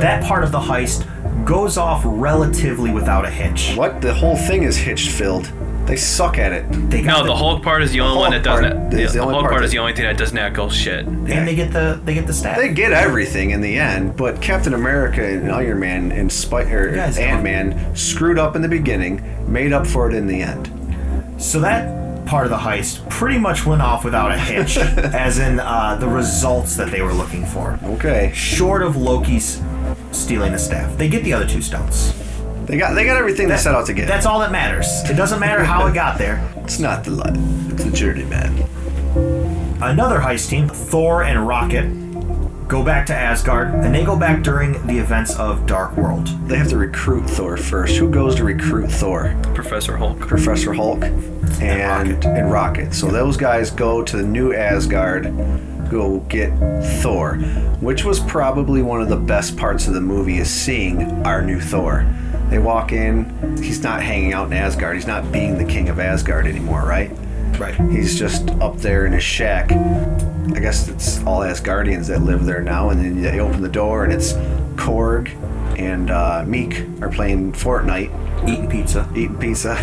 that part of the heist goes off relatively without a hitch. What? The whole thing is hitch filled. They suck at it. They No, the Hulk part is the only one that doesn't. part The, is the the only Hulk part part is the only thing that does not go shit. And they get the they get the staff. They get everything in the end, but Captain America and Iron Man and Spi- or guys don't- Ant Man screwed up in the beginning, made up for it in the end. So that part of the heist pretty much went off without a hitch, *laughs* as in uh, the results that they were looking for. Okay. Short of Loki's stealing the staff, they get the other two stones. They got they got everything they set out to get. That's all that matters. It doesn't matter how it got there. It's not the light. It's the journey, man. Another heist team, Thor and Rocket, go back to Asgard, and they go back during the events of Dark World. They have to recruit Thor first. Who goes to recruit Thor? Professor Hulk. Professor Hulk and and Rocket. So those guys go to the new Asgard, go get Thor, which was probably one of the best parts of the movie is seeing our new Thor. They walk in, he's not hanging out in Asgard. He's not being the king of Asgard anymore, right? Right. He's just up there in his shack. I guess it's all Asgardians that live there now, and then they open the door and it's Korg and uh, Miek are playing Fortnite, Eating pizza. eating pizza.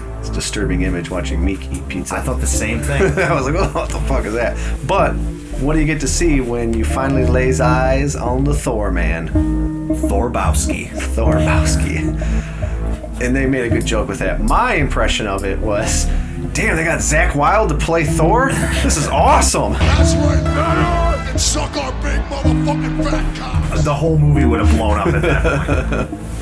*laughs* It's a disturbing image watching Miek eat pizza. I thought the same *laughs* thing. I was like, oh, what the fuck is that? But what do you get to see when you finally lays eyes on the Thor man? Thorbowski. Thorbowski. And they made a good joke with that. My impression of it was, damn, they got Zakk Wylde to play Thor? This is awesome. That's right, Banner! And suck our big motherfucking fat cock! The whole movie would have blown up at that point. *laughs*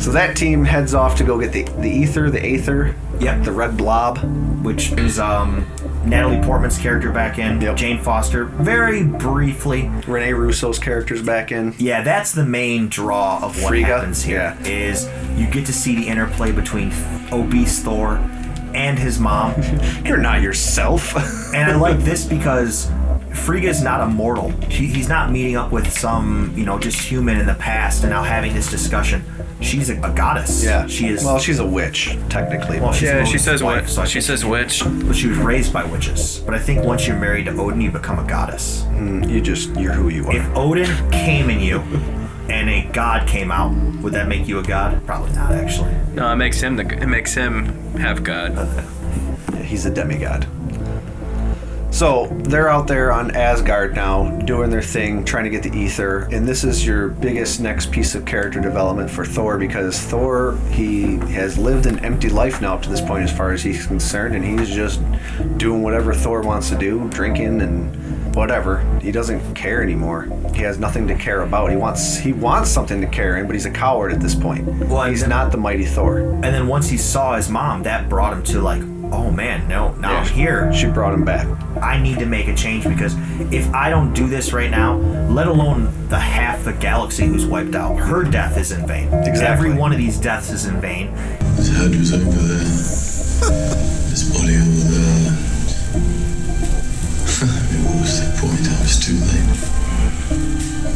So that team heads off to go get the, the ether, the aether, Yep. the red blob. which is um, Natalie Portman's character back in, Yep. Jane Foster, very briefly. Renee Russo's character's back in. Yeah, that's the main draw of what Frigga? happens here. Is you get to see the interplay between obese Thor and his mom. *laughs* You're not yourself. *laughs* and I like this because Frigga's not immortal. She, he's not meeting up with some, you know, just human in the past and now having this discussion. She's a, a goddess. yeah. She is. Well, she's a witch, technically. Well, she's Yeah, she Odin's says wife, witch. so I She think- says witch. But she was raised by witches. But I think once you're married to Odin, you become a goddess. Mm, you just, you're who you are. If Odin came in you and a god came out, would that make you a god? Probably not, actually. No, it makes him the. It makes him have God. *laughs* Yeah, he's a demigod. So they're out there on Asgard now, doing their thing, trying to get the ether, and this is your biggest next piece of character development for Thor because Thor he has lived an empty life now up to this point as far as he's concerned, and he's just doing whatever Thor wants to do, drinking and whatever. He doesn't care anymore. He has nothing to care about. He wants he wants something to care in, but he's a coward at this point. Well, he's not the mighty Thor. And then once he saw his mom, that brought him to like, oh man, no, now I'm here. She brought him back. I need to make a change because if I don't do this right now, let alone the half the galaxy who's wiped out, her death is in vain. Exactly. Every one of these deaths is in vain. His head was over there. *laughs* His body over there. *laughs* it was the point. I was too late.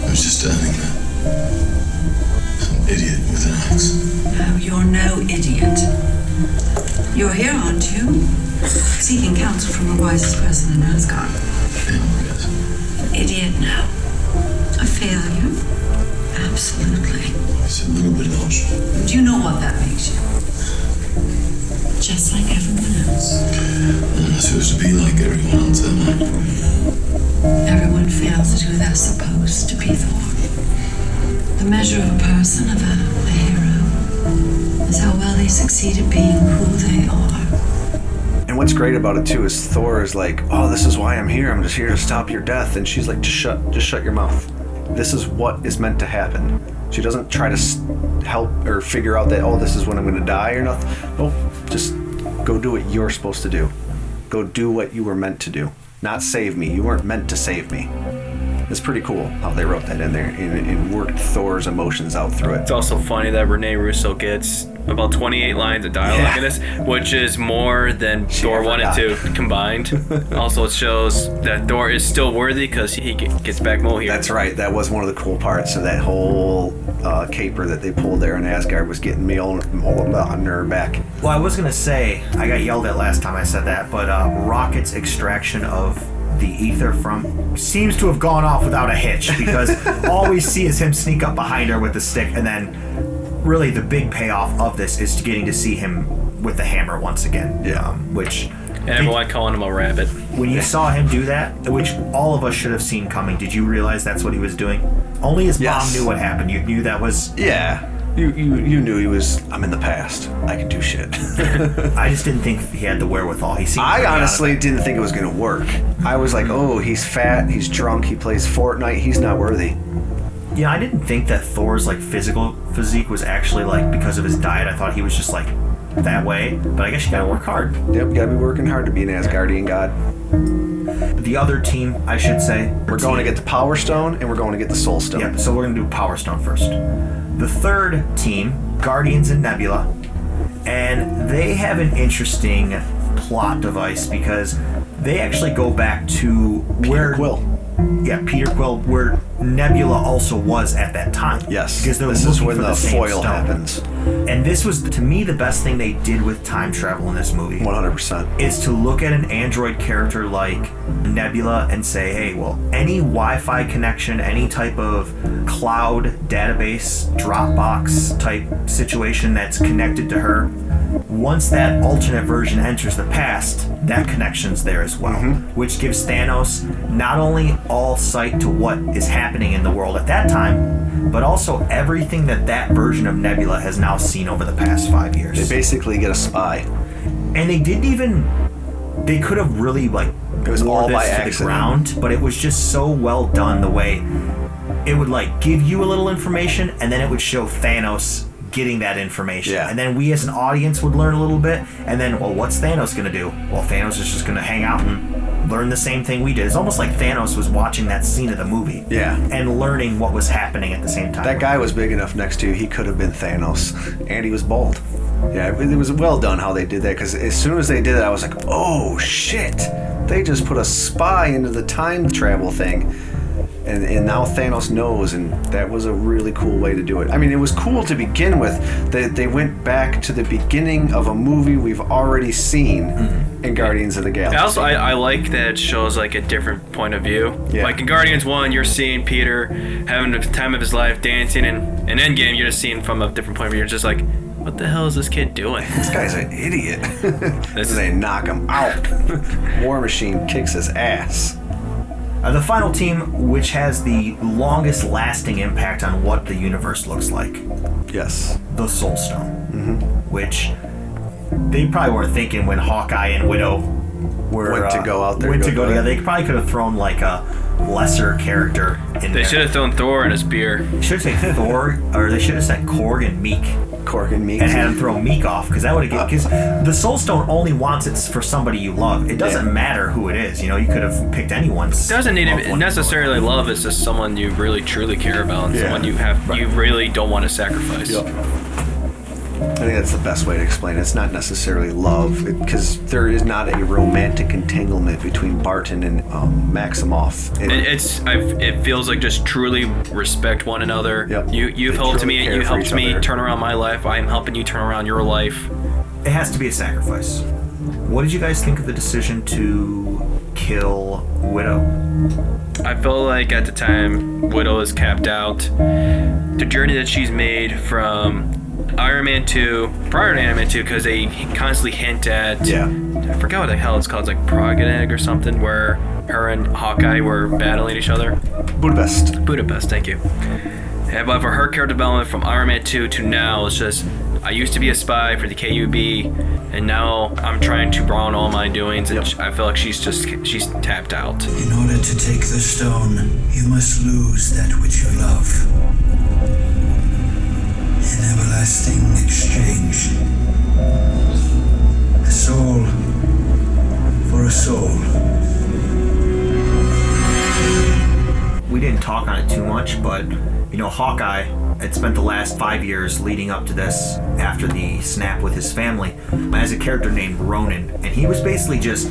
I was just standing there. Some idiot with an axe. No, you're no idiot. You're here, aren't you? Seeking counsel from the wisest person in Asgard. Idiot, no. A failure? Absolutely. It's a little bit harsh. Do you know what that makes you? Just like everyone else. I'm not supposed to be like everyone else, am I? Everyone fails to who they're supposed to be Thor. The measure of a person, of a, is how well they succeed at being who they are. And what's great about it too is Thor is like, "Oh, this is why I'm here. I'm just here to stop your death." And she's like, "Just shut, just shut your mouth. This is what is meant to happen." She doesn't try to help or figure out that, "Oh, this is when I'm going to die" or nothing. No, just go do what you're supposed to do. Go do what you were meant to do. Not save me. You weren't meant to save me. It's pretty cool how they wrote that in there and, and worked Thor's emotions out through it. It's also funny that Renee Russo gets about 28 lines of dialogue Yeah. in this, which is more than Thor ever 1 and 2 combined. also, it shows that Thor is still worthy because he gets back Mjolnir. That's right. That was one of the cool parts of that whole uh, caper that they pulled there in Asgard was getting Mjolnir back. Well, I was gonna say I got yelled at last time I said that, but uh, Rocket's extraction of the ether from seems to have gone off without a hitch because *laughs* all we see is him sneak up behind her with the stick, and then really the big payoff of this is getting to see him with the hammer once again. Yeah, um, which and everyone calling him a rabbit. when you saw him do that, which all of us should have seen coming, did you realize that's what he was doing? Only his Yes. mom knew what happened. You knew that was. Yeah. You, you you knew he was. I'm in the past. I can do shit. *laughs* I just didn't think he had the wherewithal. He seemed. I honestly didn't think it was gonna work. I was like, oh, he's fat, he's drunk, he plays Fortnite, he's not worthy. Yeah, I didn't think that Thor's like physical physique was actually like because of his diet. I thought he was just like that way. But I guess you gotta work hard. Yep, gotta be working hard to be an Asgardian god. The other team, I should say, We're going to get the Power Stone and we're going to get the Soul Stone. Yep. So we're gonna do Power Stone first. The third team, Guardians and Nebula, and they have an interesting plot device because they actually go back to where Quill. Yeah, Peter Quill, where Nebula also was at that time. Yes, because this is when for the foil stone. happens. And this was, to me, the best thing they did with time travel in this movie. 100%. Is to look at an android character like Nebula and say, hey, well, any Wi Fi connection, any type of cloud database, Dropbox type situation that's connected to her, once that alternate version enters the past, that connection's there as well, mm-hmm. which gives Thanos not only all sight to what is happening in the world at that time, but also everything that that version of Nebula has now seen over the past five years. They basically get a spy. And they didn't even. They could have really like It was all this by to accident. the ground, but it was just so well done the way it would like give you a little information and then it would show Thanos getting that information. Yeah. And then we as an audience would learn a little bit and then well what's Thanos gonna do? Well Thanos is just gonna hang out and learn the same thing we did. It's almost like Thanos was watching that scene of the movie. Yeah. And learning what was happening at the same time. That guy was big enough next to you, he could have been Thanos. And he was bald. Yeah, it was well done how they did that because as soon as they did it, I was like, oh shit. They just put a spy into the time travel thing. And, and now Thanos knows, and that was a really cool way to do it. I mean, it was cool to begin with. They, they went back to the beginning of a movie we've already seen mm-hmm. in Guardians of the Galaxy. I also I, I like that it shows like a different point of view. Like in Guardians One, you're seeing Peter having the time of his life dancing, and in Endgame, you're just seeing from a different point of view. You're just like, what the hell is this kid doing? This guy's an idiot. *laughs* this *laughs* they knock him out. *laughs* War Machine kicks his ass. Uh, the final team, which has the longest lasting impact on what the universe looks like. Yes. The Soul Stone. Which they probably weren't thinking when Hawkeye and Widow were Went to uh, go out there Went to go together. They probably could have thrown like a lesser character in They there. should have thrown Thor in his beer. Should have said Thor, or they should have said Korg and Miek. Korg and Miek. And had him throw Miek off, because that would have Because uh. the Soul Stone only wants it for somebody you love. It doesn't matter who it is. You know, you could have picked anyone's. doesn't need loved to one. necessarily love. It's just someone you really truly care about, and Yeah. someone you have you really don't want to sacrifice. I think that's the best way to explain it. It's not necessarily love, because there is not a romantic entanglement between Barton and um, Maximoff. It, it's I've, it feels like just truly respect one another. Yep. You you've They helped truly me. You helped me other. turn around my life. I am helping you turn around your life. It has to be a sacrifice. What did you guys think of the decision to kill Widow? I feel like at the time Widow is capped out. The journey that she's made from Iron Man 2, prior to Iron Man 2, because they constantly hint at. Yeah. I forgot what the hell it's called. It's like Prague and Egg or something, where her and Hawkeye were battling each other. Budapest. Budapest, thank you. Yeah, but for her character development from Iron Man 2 to now, it's just I used to be a spy for the KGB, and now I'm trying to brawn all my doings, and I feel like she's just she's tapped out. In order to take the stone, you must lose that which you love. An everlasting exchange. A soul for a soul. we didn't talk on it too much, but you know, Hawkeye had spent the last five years leading up to this after the snap with his family uh, as a character named Ronin, and he was basically just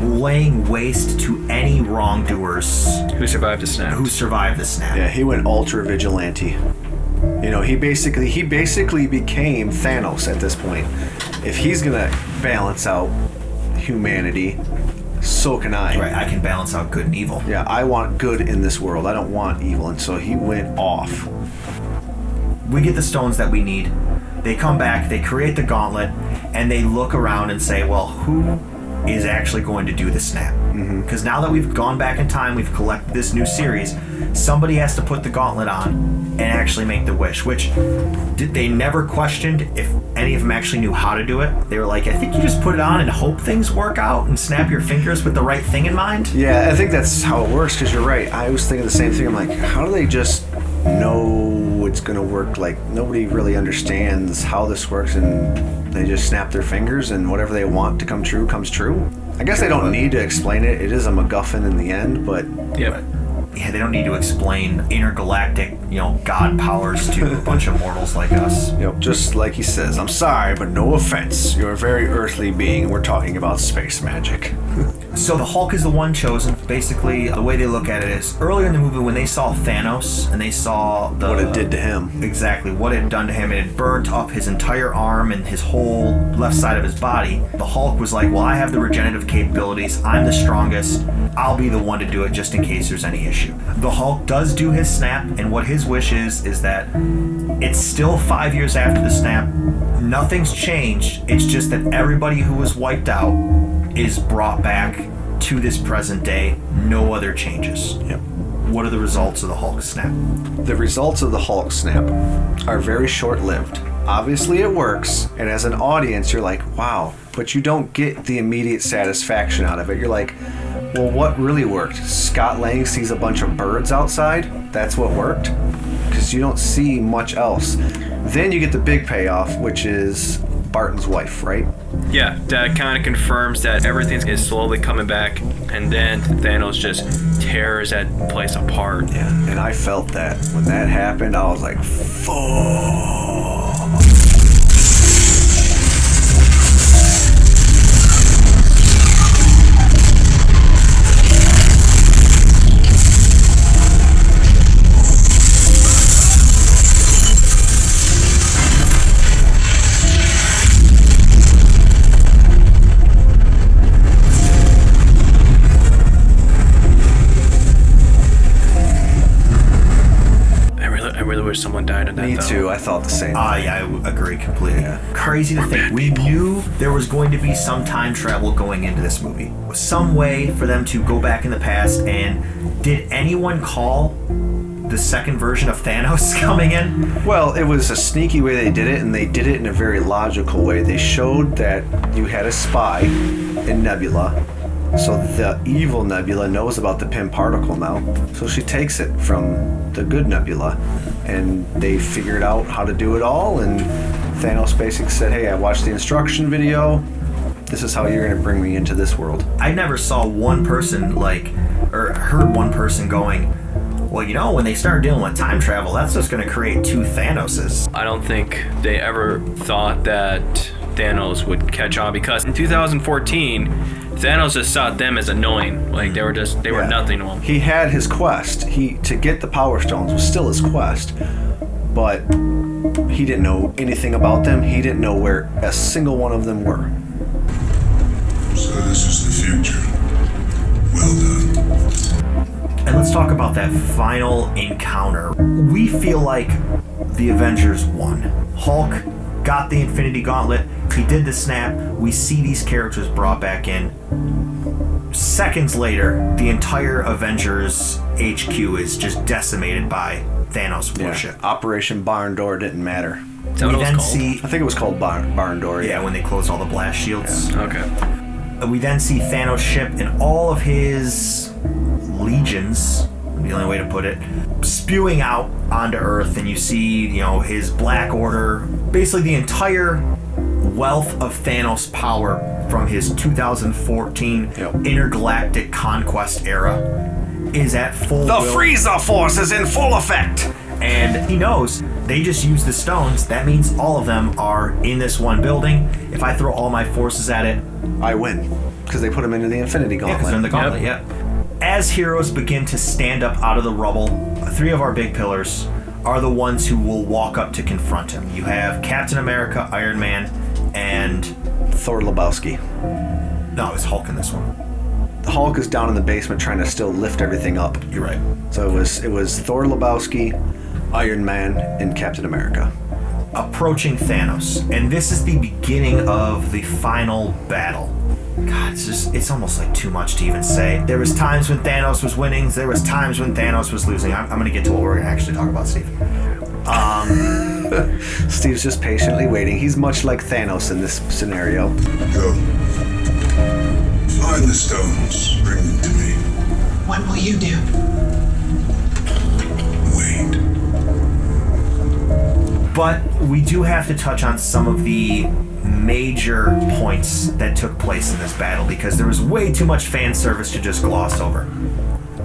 laying waste to any wrongdoers who survived the snap. Who survived the snap? Yeah, he went ultra vigilante. You know, he basically he basically became Thanos at this point. If he's gonna balance out humanity, so can I. Right, I can balance out good and evil. Yeah, I want good in this world. I don't want evil, and so he went off. We get the stones that we need. They come back, they create the gauntlet, and they look around and say, well, who is actually going to do the snap? Mm-hmm. Because now that we've gone back in time, we've collected this new series, somebody has to put the gauntlet on and actually make the wish, which they never questioned if any of them actually knew how to do it. They were like, I think you just put it on and hope things work out and snap your fingers with the right thing in mind. Yeah, I think that's how it works. Because you're right. I was thinking the same thing. I'm like, how do they just know it's gonna work? Like nobody really understands how this works, and they just snap their fingers, and whatever they want to come true comes true. I guess they don't need to explain it. It is a MacGuffin in the end, but yeah. Yeah, they don't need to explain intergalactic, you know, god powers to a bunch of mortals like us. Yep, just like he says, I'm sorry, but no offense. You're a very earthly being. We're talking about space magic. *laughs* So the Hulk is the one chosen. Basically, the way they look at it is earlier in the movie when they saw Thanos and they saw the What it did to him. Exactly what it had done to him. It had burnt up his entire arm and his whole left side of his body. The Hulk was like, "Well, I have the regenerative capabilities. I'm the strongest. I'll be the one to do it just in case there's any issue." The Hulk does do his snap, and what his wish is is that it's still five years after the snap. Nothing's changed. It's just that everybody who was wiped out is brought back to this present day. No other changes. Yep. What are the results of the Hulk snap? The results of the Hulk snap are very short lived. Obviously, it works, and as an audience, you're like, wow, but you don't get the immediate satisfaction out of it. You're like, well, what really worked? Scott Lang sees a bunch of birds outside? That's what worked? Because you don't see much else. Then you get the big payoff, which is Barton's wife, right? Yeah, that kind of confirms that everything is slowly coming back, and then Thanos just tears that place apart. Yeah, and I felt that. When that happened, I was like, fuck. Died in that. Me though. too. I thought the same. Ah, yeah, I w- agree completely. Crazy to think. We knew there was going to be some time travel going into this movie. Some way for them to go back in the past. And did anyone call the second version of Thanos *laughs* coming in? Well, it was a sneaky way they did it, and they did it in a very logical way. They showed that you had a spy in Nebula, so the evil Nebula knows about the Pym particle now. So she takes it from the good Nebula, and they figured out how to do it all. And Thanos basically said, "Hey, I watched the instruction video. This is how you're going to bring me into this world." I never saw one person like, or heard one person going, well, you know, when they start dealing with time travel, that's just going to create two Thanoses. I don't think they ever thought that Thanos would catch on because in 2014, Thanos just saw them as annoying. Like they were just they were Yeah. nothing to him. He had his quest. He to get the Power Stones was still his quest, but he didn't know anything about them. He didn't know where a single one of them were. So this is the future. Well done. And let's talk about that final encounter. We feel like the Avengers won. Hulk got the Infinity Gauntlet. He did the snap. We see these characters brought back in. Seconds later, the entire Avengers HQ is just decimated by Thanos worship. Operation Barn Door didn't matter. Is that what We it then was see I think it was called Barn, Barn Door. Yeah, when they closed all the blast shields. Okay. Uh, We then see Thanos' ship and all of his legions, the only way to put it, spewing out onto Earth, and you see, you know, his Black Order, basically the entire wealth of Thanos' power from his 2014 intergalactic conquest era is at full. The will. Frieza Force is in full effect. And he knows they just use the stones. That means all of them are in this one building. If I throw all my forces at it, I win because they put them into the Infinity yeah, Gauntlet. because they're in the gauntlet. Yeah. As heroes begin to stand up out of the rubble, three of our big pillars are the ones who will walk up to confront him. You have Captain America, Iron Man, and Thor Lebowski. no, it's Hulk in this one. The Hulk is down in the basement trying to still lift everything up. You're right. So it was it was Thor Lebowski, Iron Man, and Captain America. Approaching Thanos, and this is the beginning of the final battle. God, it's just it's almost like too much to even say. There was times when Thanos was winning. There was times when Thanos was losing. I'm, I'm gonna get to what we're gonna actually talk about, Steve. Um, *laughs* Steve's just patiently waiting. He's much like Thanos in this scenario. Go. Find the stones. Bring them to me. What will you do? Wait. But we do have to touch on some of the major points that took place in this battle because there was way too much fan service to just gloss over.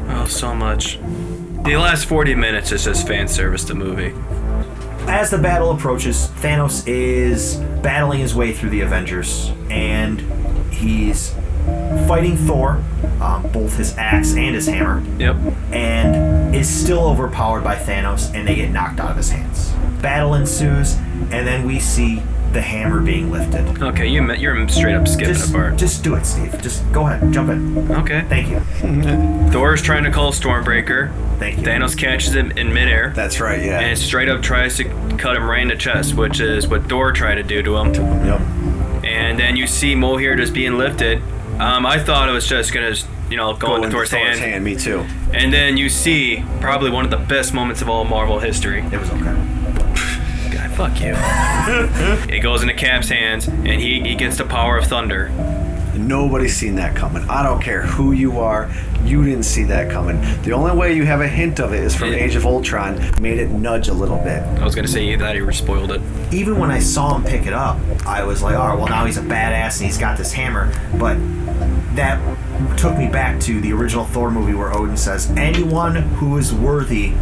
Oh, so much. The last 40 minutes is just fan service to the movie. As the battle approaches, Thanos is battling his way through the Avengers and he's fighting Thor, um, both his axe and his hammer. Yep. and is still overpowered by Thanos, and they get knocked out of his hands. Battle ensues, and then we see the hammer being lifted. Okay, you me- you're straight up skipping Just, a part. just do it, Steve. Just go ahead, jump in. Okay. Thank you. *laughs* Thor's trying to call Stormbreaker. Thank you. Thanos catches him in midair. That's right, yeah. And straight up tries to cut him right in the chest, which is what Thor tried to do to him. Yep. And then you see Mohair just being lifted. Um, I thought it was just gonna, you know, go, into Thor's, hand. Me too. And then you see probably one of the best moments of all Marvel history. It was okay. God, fuck you. *laughs* it goes into Cap's hands, and he, he gets the power of thunder. Nobody's seen that coming. I don't care who you are. You didn't see that coming. The only way you have a hint of it is from Age of Ultron. Made it nudge a little bit. I was gonna say that he spoiled it. Even when I saw him pick it up, I was like, "Oh, well, now he's a badass and he's got this hammer." But that took me back to the original Thor movie where Odin says, "Anyone who is worthy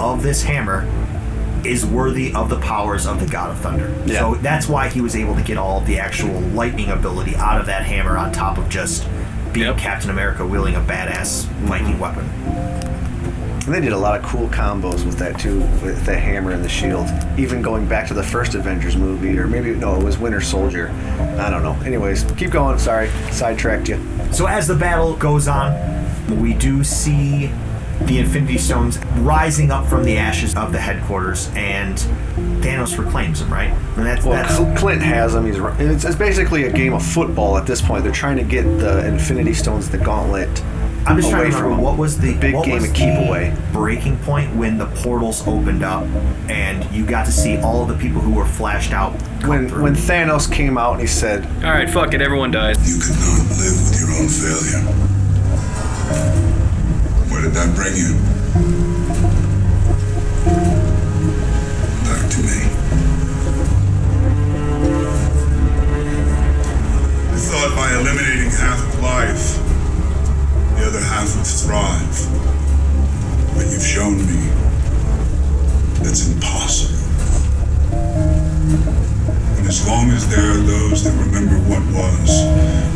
of this hammer is worthy of the powers of the God of Thunder." Yeah. So that's why he was able to get all the actual lightning ability out of that hammer, on top of just being Captain America wielding a badass Viking weapon. And they did a lot of cool combos with that too, with the hammer and the shield. Even going back to the first Avengers movie, or maybe no, it was Winter Soldier. I don't know. Anyways, keep going. Sorry, sidetracked you. So as the battle goes on, we do see the Infinity Stones rising up from the ashes of the headquarters, and Thanos reclaims them, right? And that's, Well, that's Clint has them. He's run- it's, it's basically a game of football at this point. They're trying to get the Infinity Stones, the Gauntlet. I'm just trying away to remember what was the big game of keep away. breaking point when the portals opened up and you got to see all of the people who were flashed out. When through. when Thanos came out and he said, All right, fuck it, everyone dies. You could not live with your own failure. Did that bring you? Back to me. I thought by eliminating half of life, the other half would thrive. But you've shown me that's impossible. And as long as there are those that remember what was,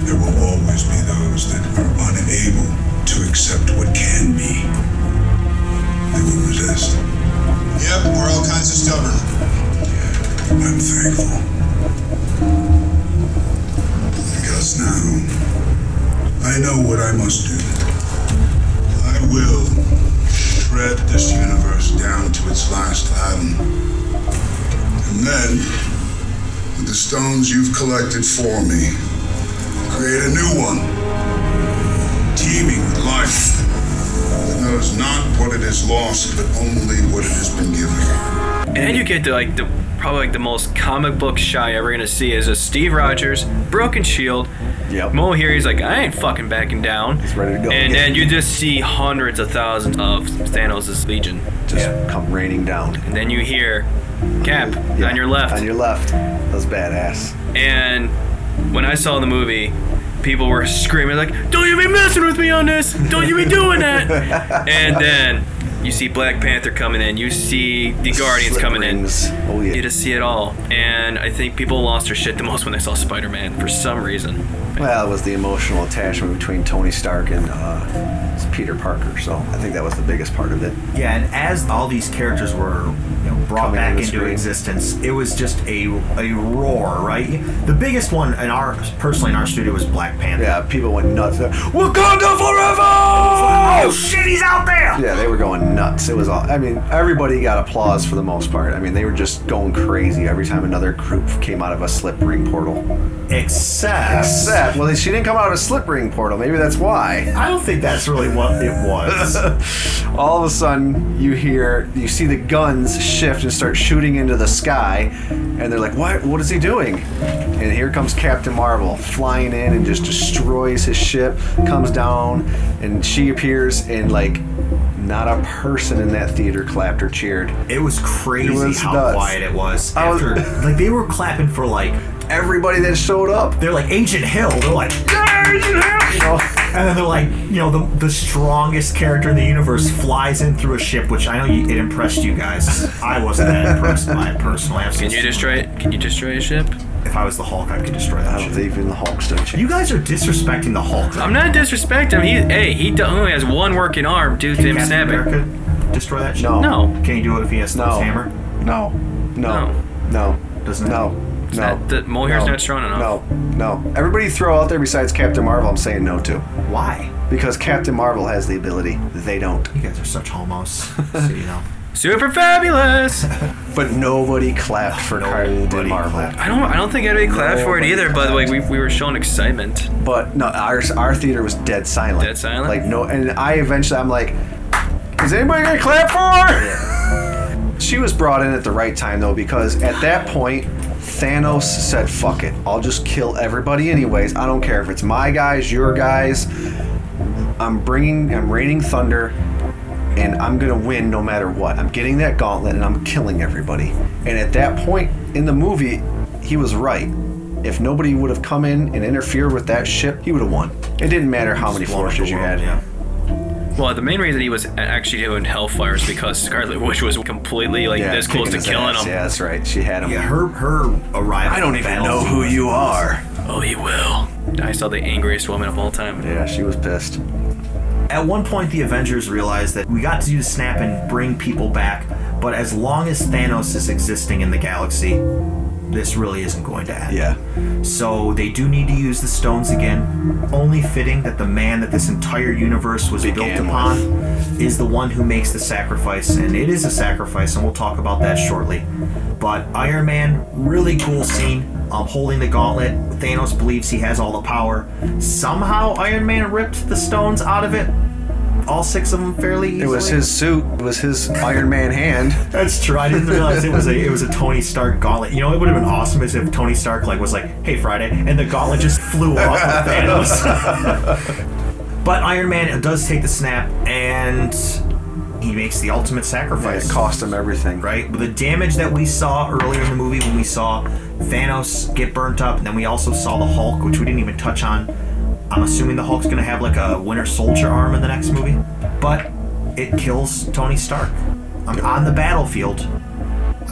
there will always be those that are unable to accept what can be. They will resist. Yep, we're all kinds of stubborn. I'm thankful. Because now I know what I must do. I will shred this universe down to its last atom. And then, with the stones you've collected for me, create a new one, teeming with life. That knows not what it has lost, but only what it has been given. And then you get to like the probably like the most comic book shy ever gonna see is a Steve Rogers, broken shield. Yep. Mo here, he's like, I ain't fucking backing down. He's ready to go. And then you just see hundreds of thousands of Thanos' legion. just come raining down. And then you hear Cap on your left. On your left. That was badass. And when I saw the movie, people were screaming like, "Don't you be messing with me on this! Don't you be doing that!" *laughs* and then you see Black Panther coming in, you see the Guardians slip coming rings. in. Oh, yeah. You just see it all. And I think people lost their shit the most when they saw Spider-Man for some reason. Well, it was the emotional attachment between Tony Stark and uh, Peter Parker. So I think that was the biggest part of it. Yeah, and as all these characters were you know, brought Coming back into screen. existence, it was just a a roar, right? The biggest one in our personally in our studio was Black Panther. Yeah, people went nuts. Wakanda forever! Oh forever! shit, he's out there! Yeah, they were going nuts. It was all. I mean, everybody got applause for the most part. I mean, they were just going crazy every time another group came out of a sling ring portal. Except, Except, well, she didn't come out of a sling ring portal. Maybe that's why. I don't think that's really what it was. *laughs* All of a sudden, you hear, you see the guns shift and start shooting into the sky, and they're like, "What? What is he doing?" And here comes Captain Marvel flying in and just destroys his ship. Comes down, and she appears, and like, not a person in that theater clapped or cheered. It was crazy It was how nuts. quiet it was. I was- After, *laughs* like they were clapping for like Everybody that showed up. they're like Agent Hill. They're like yeah, Agent Hill. You know? And then they're like, you know, the, the strongest character in the universe flies in through a ship, which I know you, it impressed you guys. I wasn't that impressed by it personally. I've Can you destroy it? Can you destroy a ship? If I was the Hulk, I could destroy I that don't ship. even the Hulk stood a chance. You guys are disrespecting the Hulk. I'm not disrespecting him. He, hey, he d- only has one working arm due to Can him Captain snapping. America destroy that ship? No. No. Can he do it if he has No. Thor's hammer? No, no, no, Doesn't it? no, It's no. not- the Mohair's no, not strong enough. No, no. Everybody throw out there besides Captain Marvel. I'm saying no to Why? because Captain Marvel has the ability. They don't. You guys are such homos. *laughs* so you know. Super fabulous. *laughs* But nobody clapped for Captain Nobody Marvel. clapped. I don't. I don't think anybody clapped for it Nobody either. By the way, we, we were showing excitement. But no, our our theater was dead silent. Dead silent? Like no, and I eventually I'm like, is anybody gonna clap for her? *laughs* She was brought in at the right time though because at that point. Thanos said, fuck it. I'll just kill everybody anyways. I don't care if it's my guys, your guys. I'm bringing, I'm raining thunder, and I'm gonna win no matter what. I'm getting that gauntlet and I'm killing everybody. And at that point in the movie, he was right. If nobody would have come in and interfered with that ship, he would have won. It didn't matter how many Just blow up forces you had. Yeah. Well, the main reason he was actually doing Hellfire is because Scarlet Witch was completely like Yeah, this close to killing ass. him. Yeah, that's right. She had him. Yeah, her her arrival. I don't even know who you are. Oh, you will. I saw the angriest woman of all time. Yeah, she was pissed. At one point, the Avengers realized that we got to do the snap and bring people back, but as long as Thanos is existing in the galaxy, this really isn't going to end. Yeah. So they do need to use the stones again. Only fitting that the man that this entire universe was built Began upon is the one who makes the sacrifice, and it is a sacrifice, and we'll talk about that shortly. But Iron Man, really cool scene. Um, holding the gauntlet. Thanos believes he has all the power. Somehow Iron Man ripped the stones out of it. All six of them fairly easily. It was his suit. It was his Iron Man hand. *laughs* That's true. I didn't realize it was a it was a Tony Stark gauntlet. You know, it would have been awesome as if Tony Stark like was like, "Hey, Friday," and the gauntlet just flew off of *laughs* Thanos. *laughs* but Iron Man does take the snap, and he makes the ultimate sacrifice. It cost him everything. Right? The damage that we saw earlier in the movie when we saw Thanos get burnt up, and then we also saw the Hulk, which we didn't even touch on. I'm assuming the Hulk's gonna have like a Winter Soldier arm in the next movie, but it kills Tony Stark. I'm on the battlefield,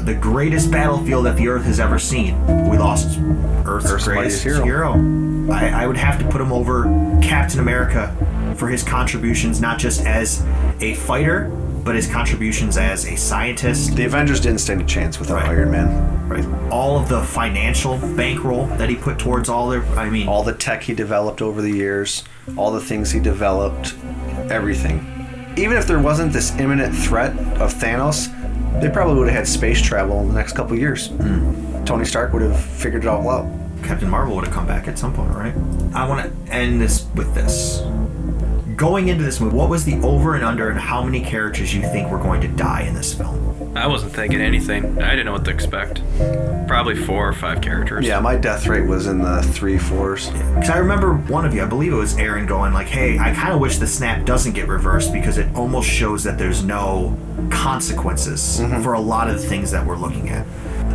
the greatest battlefield that the Earth has ever seen. We lost Earth's, Earth's greatest mightiest hero. I, I would have to put him over Captain America for his contributions, not just as a fighter, but his contributions as a scientist. The Avengers didn't stand a chance without Iron Man. Right. All of the financial bankroll that he put towards all their, I mean, All the tech he developed over the years, all the things he developed, everything. Even if there wasn't this imminent threat of Thanos, they probably would have had space travel in the next couple years. Hmm. Tony Stark would have figured it all out. Captain Marvel would have come back at some point, right? I want to end this with this. Going into this movie, what was the over and under, and how many characters you think were going to die in this film? I wasn't thinking anything. I didn't know what to expect. Probably four or five characters. Yeah, my death rate was in the three fours. Because I remember one of you, I believe it was Erin, going like, "Hey, I kind of wish the snap doesn't get reversed because it almost shows that there's no consequences mm-hmm. for a lot of the things that we're looking at."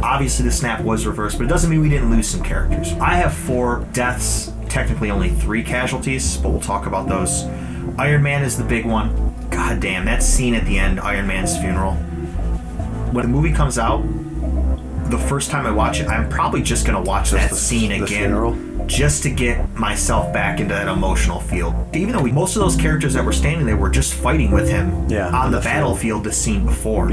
Obviously, the snap was reversed, but it doesn't mean we didn't lose some characters. I have four deaths, technically only three casualties, but we'll talk about those. Iron Man is the big one. God damn, that scene at the end, Iron Man's funeral. When the movie comes out, the first time I watch it, I'm probably just gonna watch that the- scene the again, funeral? just to get myself back into that emotional field. Even though we, most of those characters that were standing there were just fighting with him Yeah, on the, the battlefield, the scene before.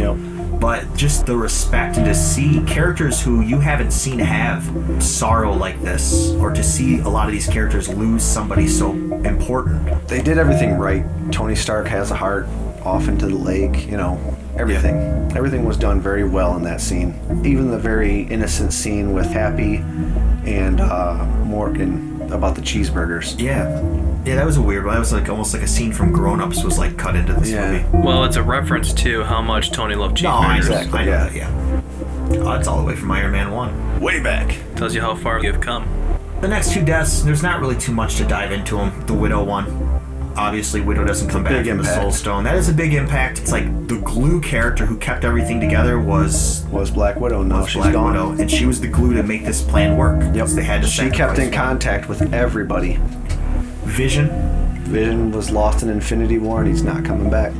But just the respect and to see characters who you haven't seen have sorrow like this, or to see a lot of these characters lose somebody so important. They did everything right. Tony Stark has a heart off into the lake, you know, everything. Everything was done very well in that scene. Even the very innocent scene with Happy and uh, Morgan about the cheeseburgers. Yeah. Yeah, that was a weird one. That was like almost like a scene from Grown Ups was like cut into this Yeah. movie. Well, it's a reference to how much Tony loved No, I cheeseburgers. know, I know that, yeah. Oh, it's all the way from Iron Man 1. Way back. Tells you how far you've come. The next two deaths, there's not really too much to dive into them. The Widow one. Obviously, Widow doesn't come back big from the impact. Soul Stone. That is a big impact. It's like the glue character who kept everything together was Was Black Widow. Now was she's Black gone. Widow, and she was the glue to make this plan work. Yep. They had to She kept sacrifice in one. contact with everybody. Vision. Vision was lost in Infinity War and he's not coming back.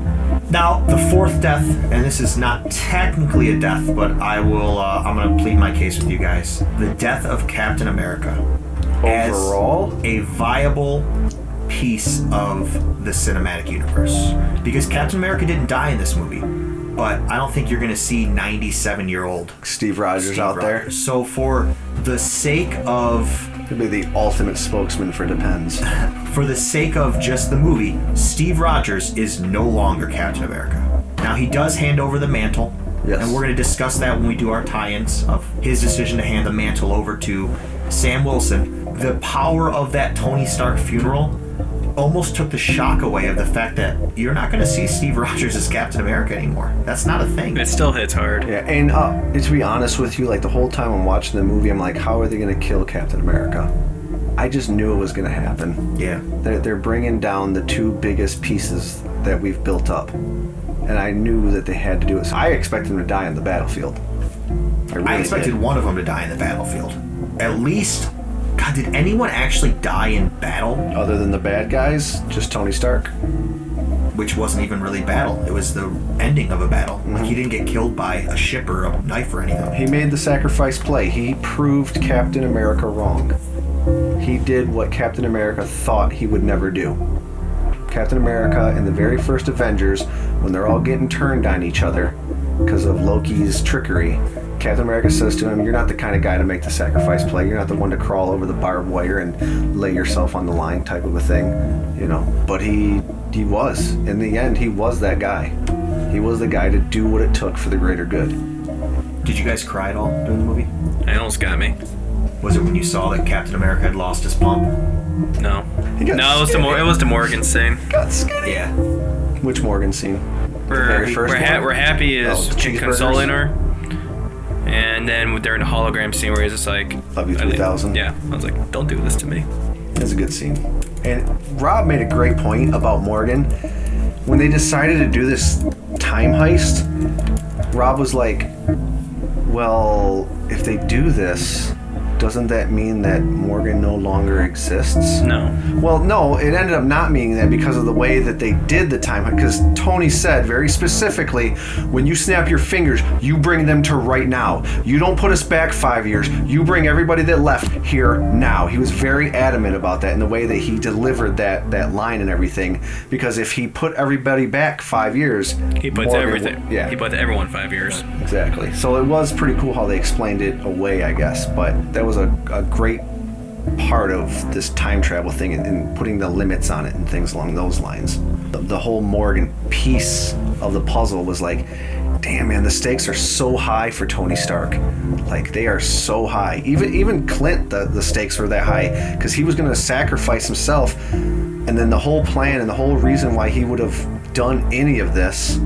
Now, the fourth death, and this is not technically a death, but I will. Uh, I'm going to plead my case with you guys. The death of Captain America. as Overall? a viable piece of the cinematic universe, because Captain America didn't die in this movie, but I don't think you're going to see 97 year old Steve Rogers Steve out there. So, for the sake of Could be the ultimate spokesman for Depends. *laughs* for the sake of just the movie, Steve Rogers is no longer Captain America. Now he does hand over the mantle, Yes. and we're going to discuss that when we do our tie-ins of his decision to hand the mantle over to Sam Wilson. The power of that Tony Stark funeral almost took the shock away of the fact that you're not going to see Steve Rogers as Captain America anymore. That's not a thing. It still hits hard. Yeah, and uh, to be honest with you, like the whole time I'm watching the movie, I'm like, how are they going to kill Captain America? I just knew it was going to happen. Yeah. They're, they're bringing down the two biggest pieces that we've built up. And I knew that they had to do it. So I expected them to die on the battlefield. I, really I expected did. one of them to die in the battlefield. At least, God, did anyone actually die in battle? Other than the bad guys, just Tony Stark. which wasn't even really battle. It was the ending of a battle. Mm-hmm. Like he didn't get killed by a ship or a knife or anything. He made the sacrifice play. He proved Captain America wrong. He did what Captain America thought he would never do. Captain America in the very first Avengers, when they're all getting turned on each other because of Loki's trickery, Captain America says to him, You're not the kind of guy to make the sacrifice play. You're not the one to crawl over the barbed wire and lay yourself on the line type of a thing. You know. But he he was. In the end, he was that guy. He was the guy to do what it took for the greater good. Did you guys cry at all during the movie? It almost got me. Was it when you saw that Captain America had lost his pump? No. No, it was the Mor- it was the Morgan scene. Got skinny. Yeah. Which Morgan scene? The We're very first we're, ha- one? we're happy Oh, is cheeseburgers? consoling her. And then during the hologram scene where he's just like, Love you 3000. Yeah, I was like, don't do this to me. That's a good scene. And Rob made a great point about Morgan. When they decided to do this time heist, Rob was like, well, if they do this, doesn't that mean that Morgan no longer exists? No. Well, no, it ended up not meaning that because of the way that they did the time. Because Tony said very specifically, when you snap your fingers, you bring them to right now. You don't put us back five years. You bring everybody that left here now. He was very adamant about that in the way that he delivered that that line and everything. Because if he put everybody back five years, He puts Morgan everything. would- yeah, He puts everyone five years. Exactly. So it was pretty cool how they explained it away, I guess. But that was a, a great part of this time travel thing and, and putting the limits on it and things along those lines. The, the whole Morgan piece of the puzzle was like, damn man, the stakes are so high for Tony Stark. Like they are so high. Even even Clint, the, the stakes were that high because he was going to sacrifice himself, and then the whole plan and the whole reason why he would have done any of this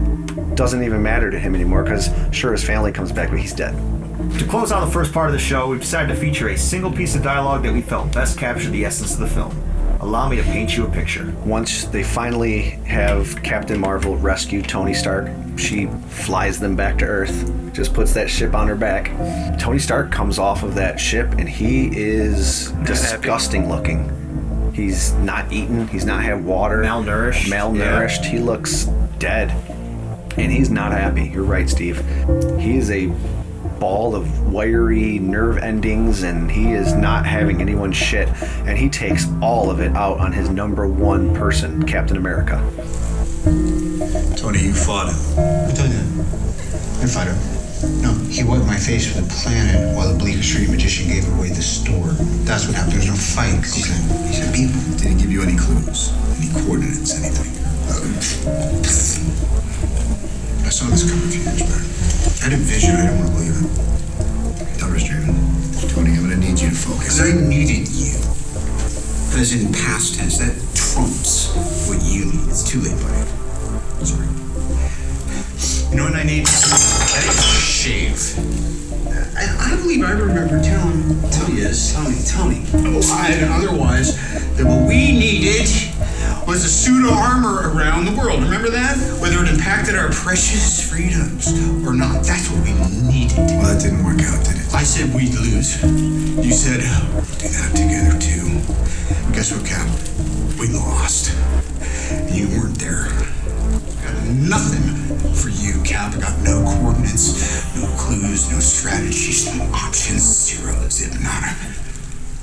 doesn't even matter to him anymore because sure his family comes back but he's dead. To close out the first part of the show, we've decided to feature a single piece of dialogue that we felt best captured the essence of the film. Allow me to paint you a picture. Once they finally have Captain Marvel rescue Tony Stark, she flies them back to Earth, just puts that ship on her back. Tony Stark comes off of that ship and he is disgusting looking. He's not eaten, he's not had water. Malnourished. Malnourished. He looks dead. And he's not happy. You're right, Steve. He is a ball of wiry nerve endings and he is not having anyone's shit and he takes all of it out on his number one person captain america Tony, you fought him. I told you that. I fought him. No, he wiped my face with a planet while the Bleecker Street magician gave away the store. That's what happened. There was no fight. He's a, he's a people. Did he give you any clues? Any coordinates? Anything? I saw this cover a few years back. I had a vision. I don't want to believe it. Numbers driven. Tony, I'm gonna need you to focus. I needed you. In past tense, that trumps what you need. It's too late, buddy. Sorry. You know what I need? I need a shave. I, I believe I remember telling, tell you this, Tony, Tony, alive and otherwise, that what we needed was a suit of armor around the world. Remember that? Whether it impacted our precious freedoms or not. That's what we needed. Well, that didn't work out, did it? I said we'd lose. You said oh, we'll do that together too. Guess what, Cap? We lost. You weren't there. Got nothing for you, Cap. I got no coordinates, no clues, no strategies, no options, zero, zip, nada.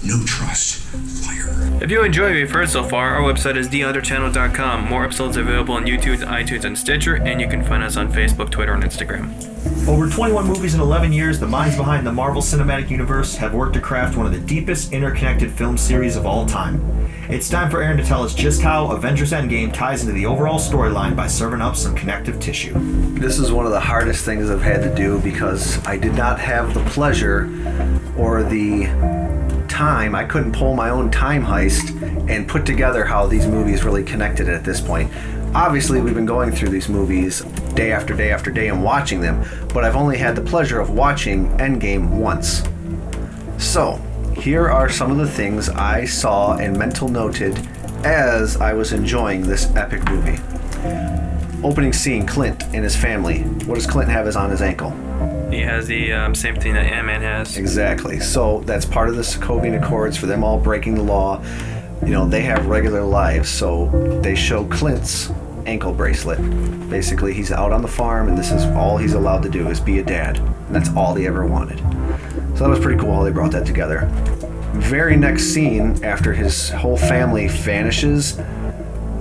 No trust. Fire. If you enjoy what you've heard so far, our website is theunderchannel.com. More episodes available on YouTube, iTunes, and Stitcher, and you can find us on Facebook, Twitter, and Instagram. Over 21 movies in 11 years, the minds behind the Marvel Cinematic Universe have worked to craft one of the deepest interconnected film series of all time. It's time for Erin to tell us just how Avengers Endgame ties into the overall storyline by serving up some connective tissue. this is one of the hardest things i've had to do because i did not have the pleasure or the time i couldn't pull my own time heist and put together how these movies really connected at this point. Obviously we've been going through these movies day after day after day and watching them but i've only had the pleasure of watching endgame once. So here are some of the things i saw and mental noted as i was enjoying this epic movie. Opening scene clint and his family. What does clint have is on his ankle He has the um, same thing that Ant Man has. Exactly. So that's part of the Sokovian Accords for them all breaking the law. You know, they have regular lives, so they show Clint's ankle bracelet. Basically, he's out on the farm, and this is all he's allowed to do is be a dad, and that's all he ever wanted. So that was pretty cool how they brought that together. Very next scene, after his whole family vanishes,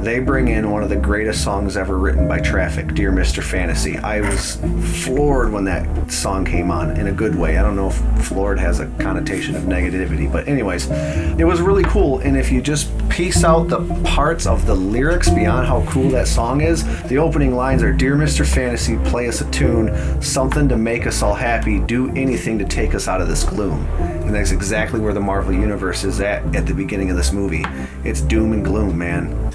they bring in one of the greatest songs ever written by Traffic, Dear Mr. Fantasy. I was floored when that song came on in a good way. I don't know if floored has a connotation of negativity, but, anyways, it was really cool. And if you just piece out the parts of the lyrics beyond how cool that song is, the opening lines are Dear Mr. Fantasy, play us a tune, something to make us all happy, do anything to take us out of this gloom. And that's exactly where the Marvel Universe is at at the beginning of this movie. It's doom and gloom, man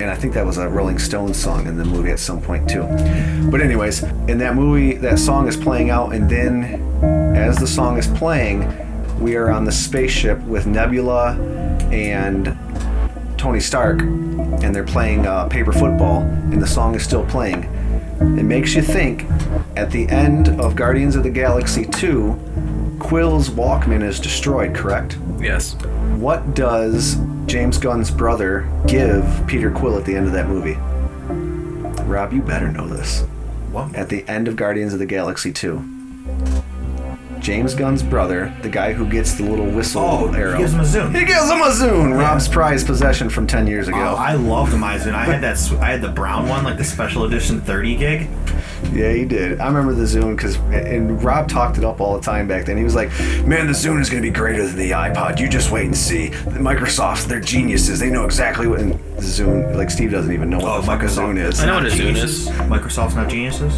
and I think that was a Rolling Stones song in the movie at some point too. But anyways, in that movie, that song is playing out, and then as the song is playing, we are on the spaceship with Nebula and Tony Stark, and they're playing uh, paper football, and the song is still playing. It makes you think. At the end of Guardians of the Galaxy 2, Quill's Walkman is destroyed, correct? Yes. What does James Gunn's brother give Peter Quill at the end of that movie? Rob, you better know this. What? At the end of Guardians of the Galaxy 2. James Gunn's brother, the guy who gets the little whistle Oh, he arrow. gives him a Zune. He gives him a Zune. Rob's prized possession from 10 years ago. Oh, I loved my Zune. I had that. I had the brown one, like the special edition 30 gig. Yeah, he did. I remember the Zune because, and Rob talked it up all the time back then. He was like, "Man, the Zune is going to be greater than the iPod. You just wait and see. Microsoft, they're geniuses. They know exactly what." And the Zune, like Steve doesn't even know what oh, the fuck a Zune is. I know what a Zune is. Microsoft's not geniuses.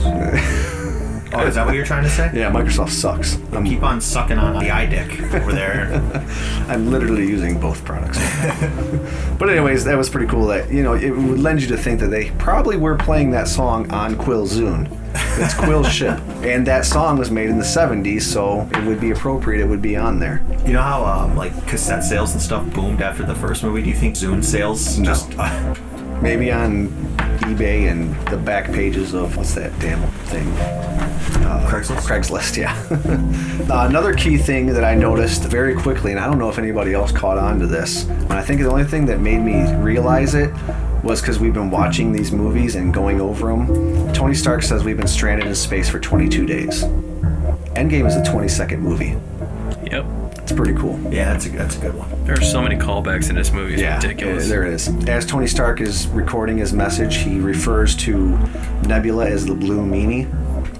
*laughs* oh, is that what you're trying to say? Yeah, Microsoft sucks. I'm, Keep on sucking on the iDick over there. *laughs* I'm literally using both products. *laughs* but anyways, that was pretty cool. That you know, it would lend you to think that they probably were playing that song on Quill Zune. It's Quill's *laughs* ship, and that song was made in the '70s, so it would be appropriate. It would be on there. You know how um, like cassette sales and stuff boomed after the first movie? Do you think Zune sales just? Maybe on eBay and the back pages of what's that damn thing? Uh, Craigslist. Craigslist, yeah. *laughs* uh, another key thing that I noticed very quickly, and I don't know if anybody else caught on to this, and I think the only thing that made me realize it was because we've been watching these movies and going over them. Tony Stark says we've been stranded in space for 22 days. Endgame is a 20 second movie. Yep. It's pretty cool. yeah, that's a that's a good one. There are so many callbacks in this movie. It's Yeah, ridiculous. there is. As Tony Stark is recording his message, he refers to Nebula as the Blue Meanie,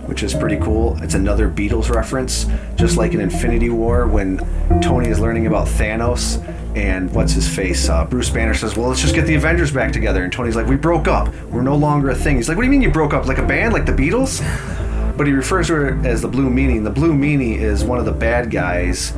which is pretty cool. It's another Beatles reference, just like in Infinity War when Tony is learning about Thanos. And what's his face? Uh, Bruce Banner says, "Well, let's just get the Avengers back together." And Tony's like, "We broke up. We're no longer a thing." He's like, "What do you mean you broke up? Like a band, like the Beatles?" But he refers to it as the Blue Meanie. And the Blue Meanie is one of the bad guys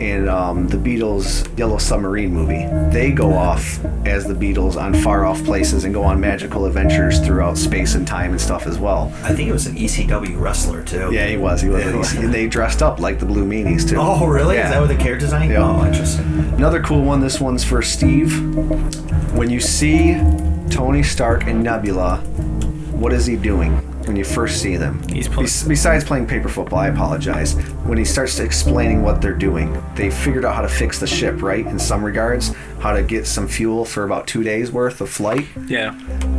in um, the Beatles' Yellow Submarine movie. They go off as the Beatles on far off places and go on magical adventures throughout space and time and stuff as well. I think it was an ECW wrestler too. Yeah, he was. He was. Yeah. and they dressed up like the Blue Meanies too. Oh, really? Yeah. Is that what the character design? Yeah. Oh, interesting. Another cool one. This one's for Steve. When you see Tony Stark and Nebula, what is he doing when you first see them? He's. Bes- besides playing paper football, I apologize. When he starts explaining what they're doing, they figured out how to fix the ship, right? In some regards, how to get some fuel for about two days worth of flight. Yeah.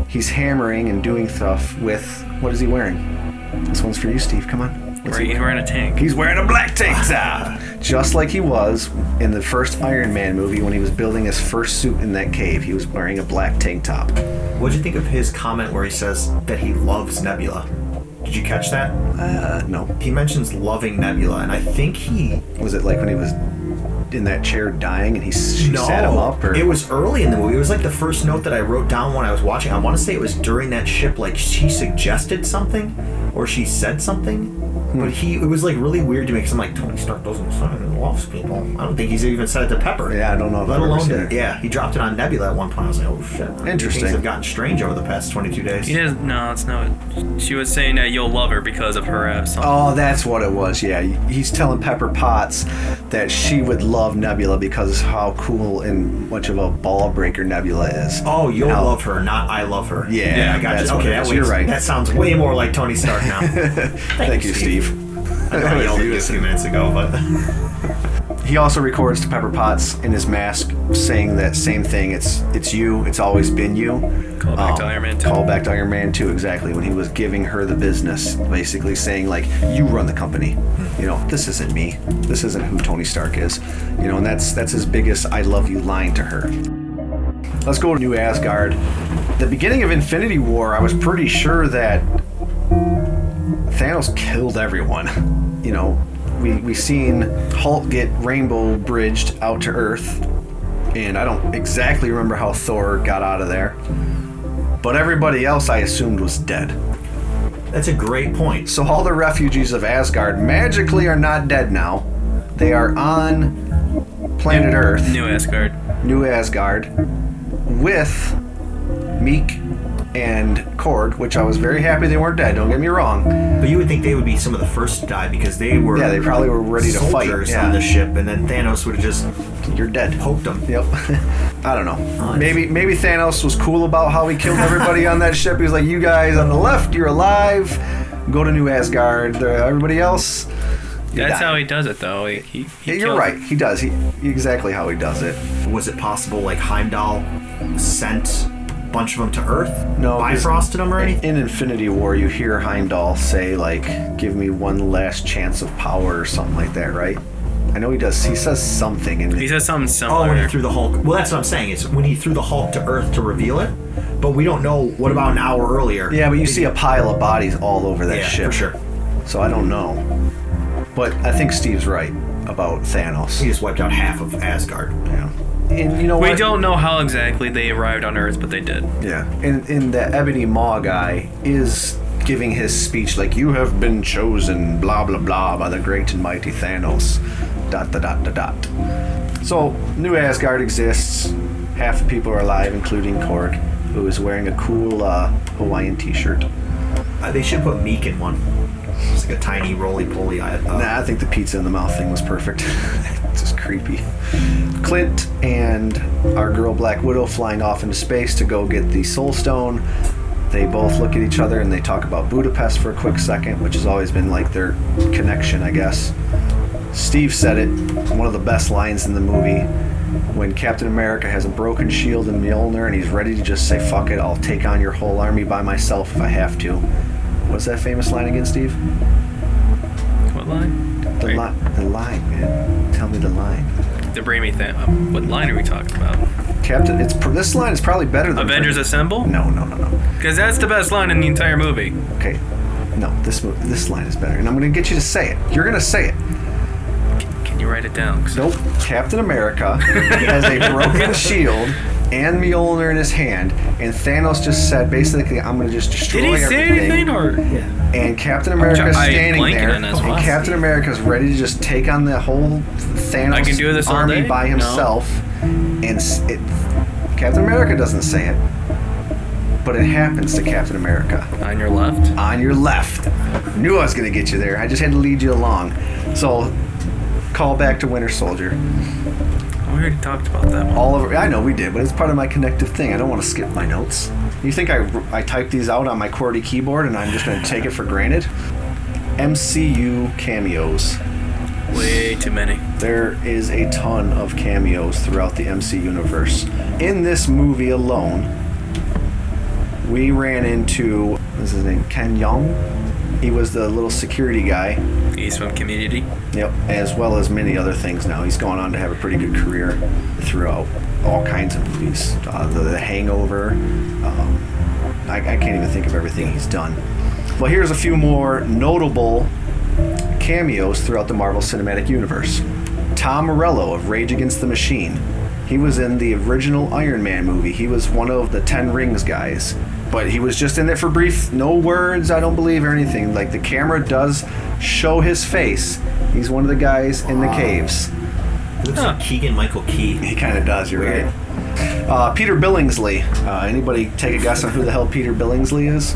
He's hammering and doing stuff with what is he wearing? This one's for you, Steve. Come on. What's Right, he he's wearing a tank. He's wearing a black tank top, just like he was in the first Iron Man movie when he was building his first suit in that cave. He was wearing a black tank top. What'd you think of his comment where he says that he loves Nebula? Did you catch that? Uh, no. He mentions loving Nebula, and I think he Was it like when he was in that chair dying and he she no, sat him up? Or it was early in the movie. It was like the first note that I wrote down when I was watching. I want to say it was during that ship. Like she suggested something, or she said something. Hmm. But he, it was like really weird to me because I'm like Tony Stark doesn't sign and loves people. I don't think he's even said it to Pepper. Yeah, I don't know if Let I've ever alone, seen it. yeah, he dropped it on Nebula at one point. I was like, oh shit. Interesting. Things have gotten strange over the past 22 days. He doesn't. No, it's not. She was saying that you'll love her because of her uh. Oh, that's what it was. Yeah, he's telling Pepper Potts that she would love Nebula because how cool and much of a ball breaker Nebula is. Oh, you'll How- love her, not I love her. Yeah, yeah, I got you. Okay, it that is. way, You're right. That sounds way more like Tony Stark now. *laughs* Thank, you, Steve. *laughs* I know I yelled at you a few minutes ago, but *laughs* He also records to Pepper Potts in his mask saying that same thing. It's it's you. It's always been you. Call back to um, Iron Man 2. Call back to Iron Man 2, exactly. When he was giving her the business, basically saying like, "You run the company. You know, this isn't me. This isn't who Tony Stark is. You know, and that's that's his biggest "I love you" line to her. let's go to New Asgard. The beginning of Infinity War, I was pretty sure that Thanos killed everyone. You know, we we seen Hulk get rainbow bridged out to Earth, and I don't exactly remember how Thor got out of there. But everybody else I assumed was dead. That's a great point. So all the refugees of Asgard magically are not dead now. They are on planet Earth, New Asgard. New Asgard, with Miek and Korg, which I was very happy they weren't dead. Don't get me wrong. But you would think they would be some of the first to die because they were Yeah, they probably were ready to fight, soldiers yeah. on the ship, and then Thanos would have just You're dead. poked them. Yep. *laughs* I don't know. Maybe maybe Thanos was cool about how he killed everybody on that ship. He was like, "You guys on the left, you're alive. Go to New Asgard. Everybody else." That's die." how he does it, though. He, he, he Yeah, you're kills- right. He does. He exactly how he does it. Was it possible like Heimdall sent a bunch of them to Earth? No, 'cause bifrosted them or anything? In Infinity War, you hear Heimdall say like, "Give me one last chance of power" or something like that, right? I know he does. He says something, and He says something Oh, when he threw the Hulk. Well, that's what I'm saying. It's when he threw the Hulk to Earth to reveal it, but we don't know. What about an hour earlier? yeah, but you see a pile of bodies all over that Yeah, ship. for sure. So I don't know, but I think Steve's right about Thanos. He just wiped out half of Asgard. Yeah. And you know we what? don't know how exactly they arrived on Earth, but they did. Yeah. And, and the Ebony Maw guy is giving his speech like, You have been chosen, blah, blah, blah, by the great and mighty Thanos. Dot, dot, dot, dot, dot. So, New Asgard exists. Half the people are alive, including Korg, who is wearing a cool uh, Hawaiian t shirt. Uh, they should put Miek in one. It's like a tiny roly poly. Uh, Nah, I think the pizza in the mouth thing was perfect. *laughs* it's just creepy. Clint and our girl Black Widow flying off into space to go get the Soul Stone. They both look at each other and they talk about Budapest for a quick second, which has always been like their connection, I guess. Steve said it, one of the best lines in the movie, when Captain America has a broken shield and Mjolnir and he's ready to just say, fuck it, I'll take on your whole army by myself if I have to. What's that famous line again, Steve? What line? The, line, the line, man. Tell me the line. The Brainy thing. uh, What line are we talking about? Captain, it's pr- this line is probably better than Avengers Assemble? No, no, no, no. Because that's the best line in the entire movie. Okay, no, this mo- this line is better, and I'm gonna get you to say it. You're gonna say it. Can you write it down? Nope. Captain America *laughs* has a broken shield and Mjolnir in his hand, and Thanos just said, basically, I'm gonna just destroy everything. Did he say everything. anything or? And Captain America's I standing there, and one. Captain America's ready to just take on the whole Thanos I can do this all army by No. himself. And it, Captain America doesn't say it, but it happens to Captain America. On your left? On your left. Knew I was gonna get you there. I just had to lead you along. So, call back to Winter Soldier. We already talked about that one. All over. I know we did, but it's part of my connective thing. I don't want to skip my notes. You think I I typed these out on my QWERTY keyboard and I'm just gonna take it for granted? MCU cameos. Way too many. There is a ton of cameos throughout the MC universe. In this movie alone, we ran into what's his name? Ken Jeong. He was the little security guy. From Community. Yep, as well as many other things now. He's gone on to have a pretty good career throughout all kinds of movies. Uh, the, the Hangover. Um, I, I can't even think of everything he's done. Well, here's a few more notable cameos throughout the Marvel Cinematic Universe. Tom Morello of Rage Against the Machine. He was in the original Iron Man movie. He was one of the Ten Rings guys. But he was just in there for brief, no words, I don't believe, or anything. Like the camera does show his face. He's one of the guys in the caves. Looks like Keegan Michael Key. He kind of does, you're right. Uh, Peter Billingsley. Uh, anybody take a guess on who the hell Peter Billingsley is?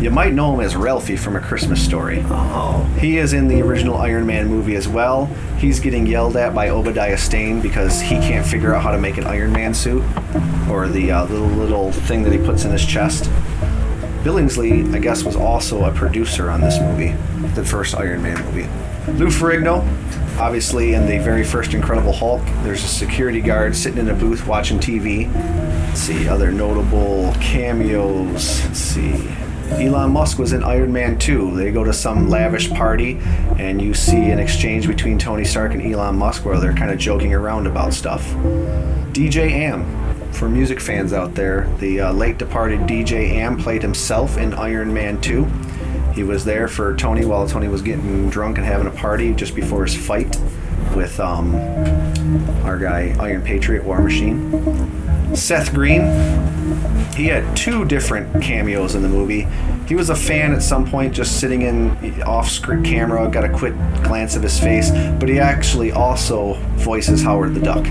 You might know him as Ralphie from A Christmas Story. Oh. He is in the original Iron Man movie as well. He's getting yelled at by Obadiah Stane because he can't figure out how to make an Iron Man suit or the uh, little little thing that he puts in his chest. Billingsley, I guess, was also a producer on this movie, the first Iron Man movie. Lou Ferrigno, obviously in the very first Incredible Hulk, there's a security guard sitting in a booth watching TV. Let's see, other notable cameos. Let's see. Elon Musk was in Iron Man 2. They go to some lavish party, and you see an exchange between Tony Stark and Elon Musk where they're kind of joking around about stuff. DJ AM. for music fans out there, the uh, late departed DJ AM played himself in Iron Man 2. He was there for Tony while Tony was getting drunk and having a party just before his fight with um, our guy Iron Patriot War Machine. Seth Green, he had two different cameos in the movie. He was a fan at some point, just sitting in off script camera, got a quick glance of his face, but he actually also voices Howard the Duck.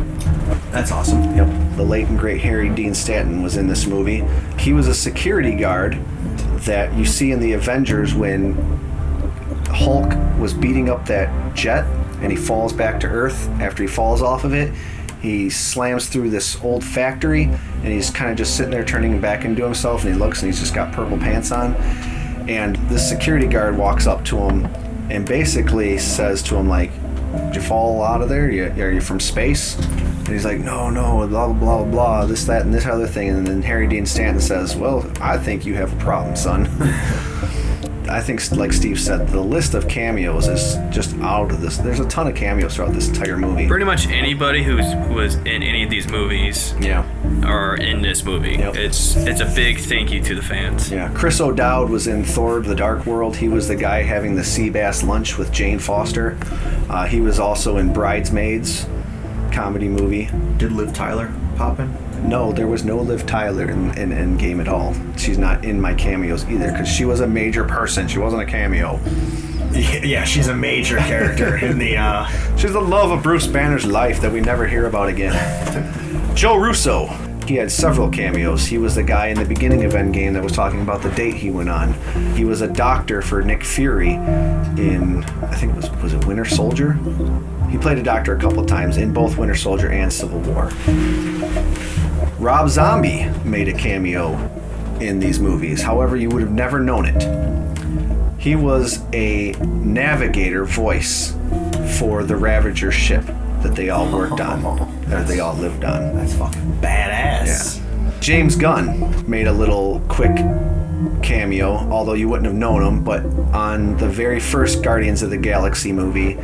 That's awesome. Yep. The late and great Harry Dean Stanton was in this movie. He was a security guard that you see in the Avengers when Hulk was beating up that jet and he falls back to Earth after he falls off of it. He slams through this old factory and he's kind of just sitting there turning back into himself and he looks and he's just got purple pants on. And this security guard walks up to him and basically says to him, like, Did you fall out of there? Are you, are you from space? And he's like, No, no, blah, blah, blah, blah, this, that, and this other thing. And then Harry Dean Stanton says, Well, I think you have a problem, son. *laughs* I think, like Steve said, the list of cameos is just out of this. There's a ton of cameos throughout this entire movie. Pretty much anybody who's who was in any of these movies, yeah, are in this movie. It's it's a big thank you to the fans. Yeah, Chris O'Dowd was in Thor: The Dark World. He was the guy having the sea bass lunch with Jane Foster. Uh, he was also in Bridesmaids, comedy movie. Did Liv Tyler pop in? No, there was no Liv Tyler in, in Endgame at all. She's not in my cameos either because she was a major person. She wasn't a cameo. *laughs* Yeah, she's a major character in the. Uh... *laughs* She's the love of Bruce Banner's life that we never hear about again. *laughs* Joe Russo. He had several cameos. He was the guy in the beginning of Endgame that was talking about the date he went on. He was a doctor for Nick Fury in, I think it was was it Winter Soldier. He played a doctor a couple times in both Winter Soldier and Civil War. Rob Zombie made a cameo in these movies. However, you would have never known it. He was a navigator voice for the Ravager ship that they all worked on, that they all lived on. That's fucking badass. Yeah. James Gunn made a little quick cameo, although you wouldn't have known him, but on the very first Guardians of the Galaxy movie,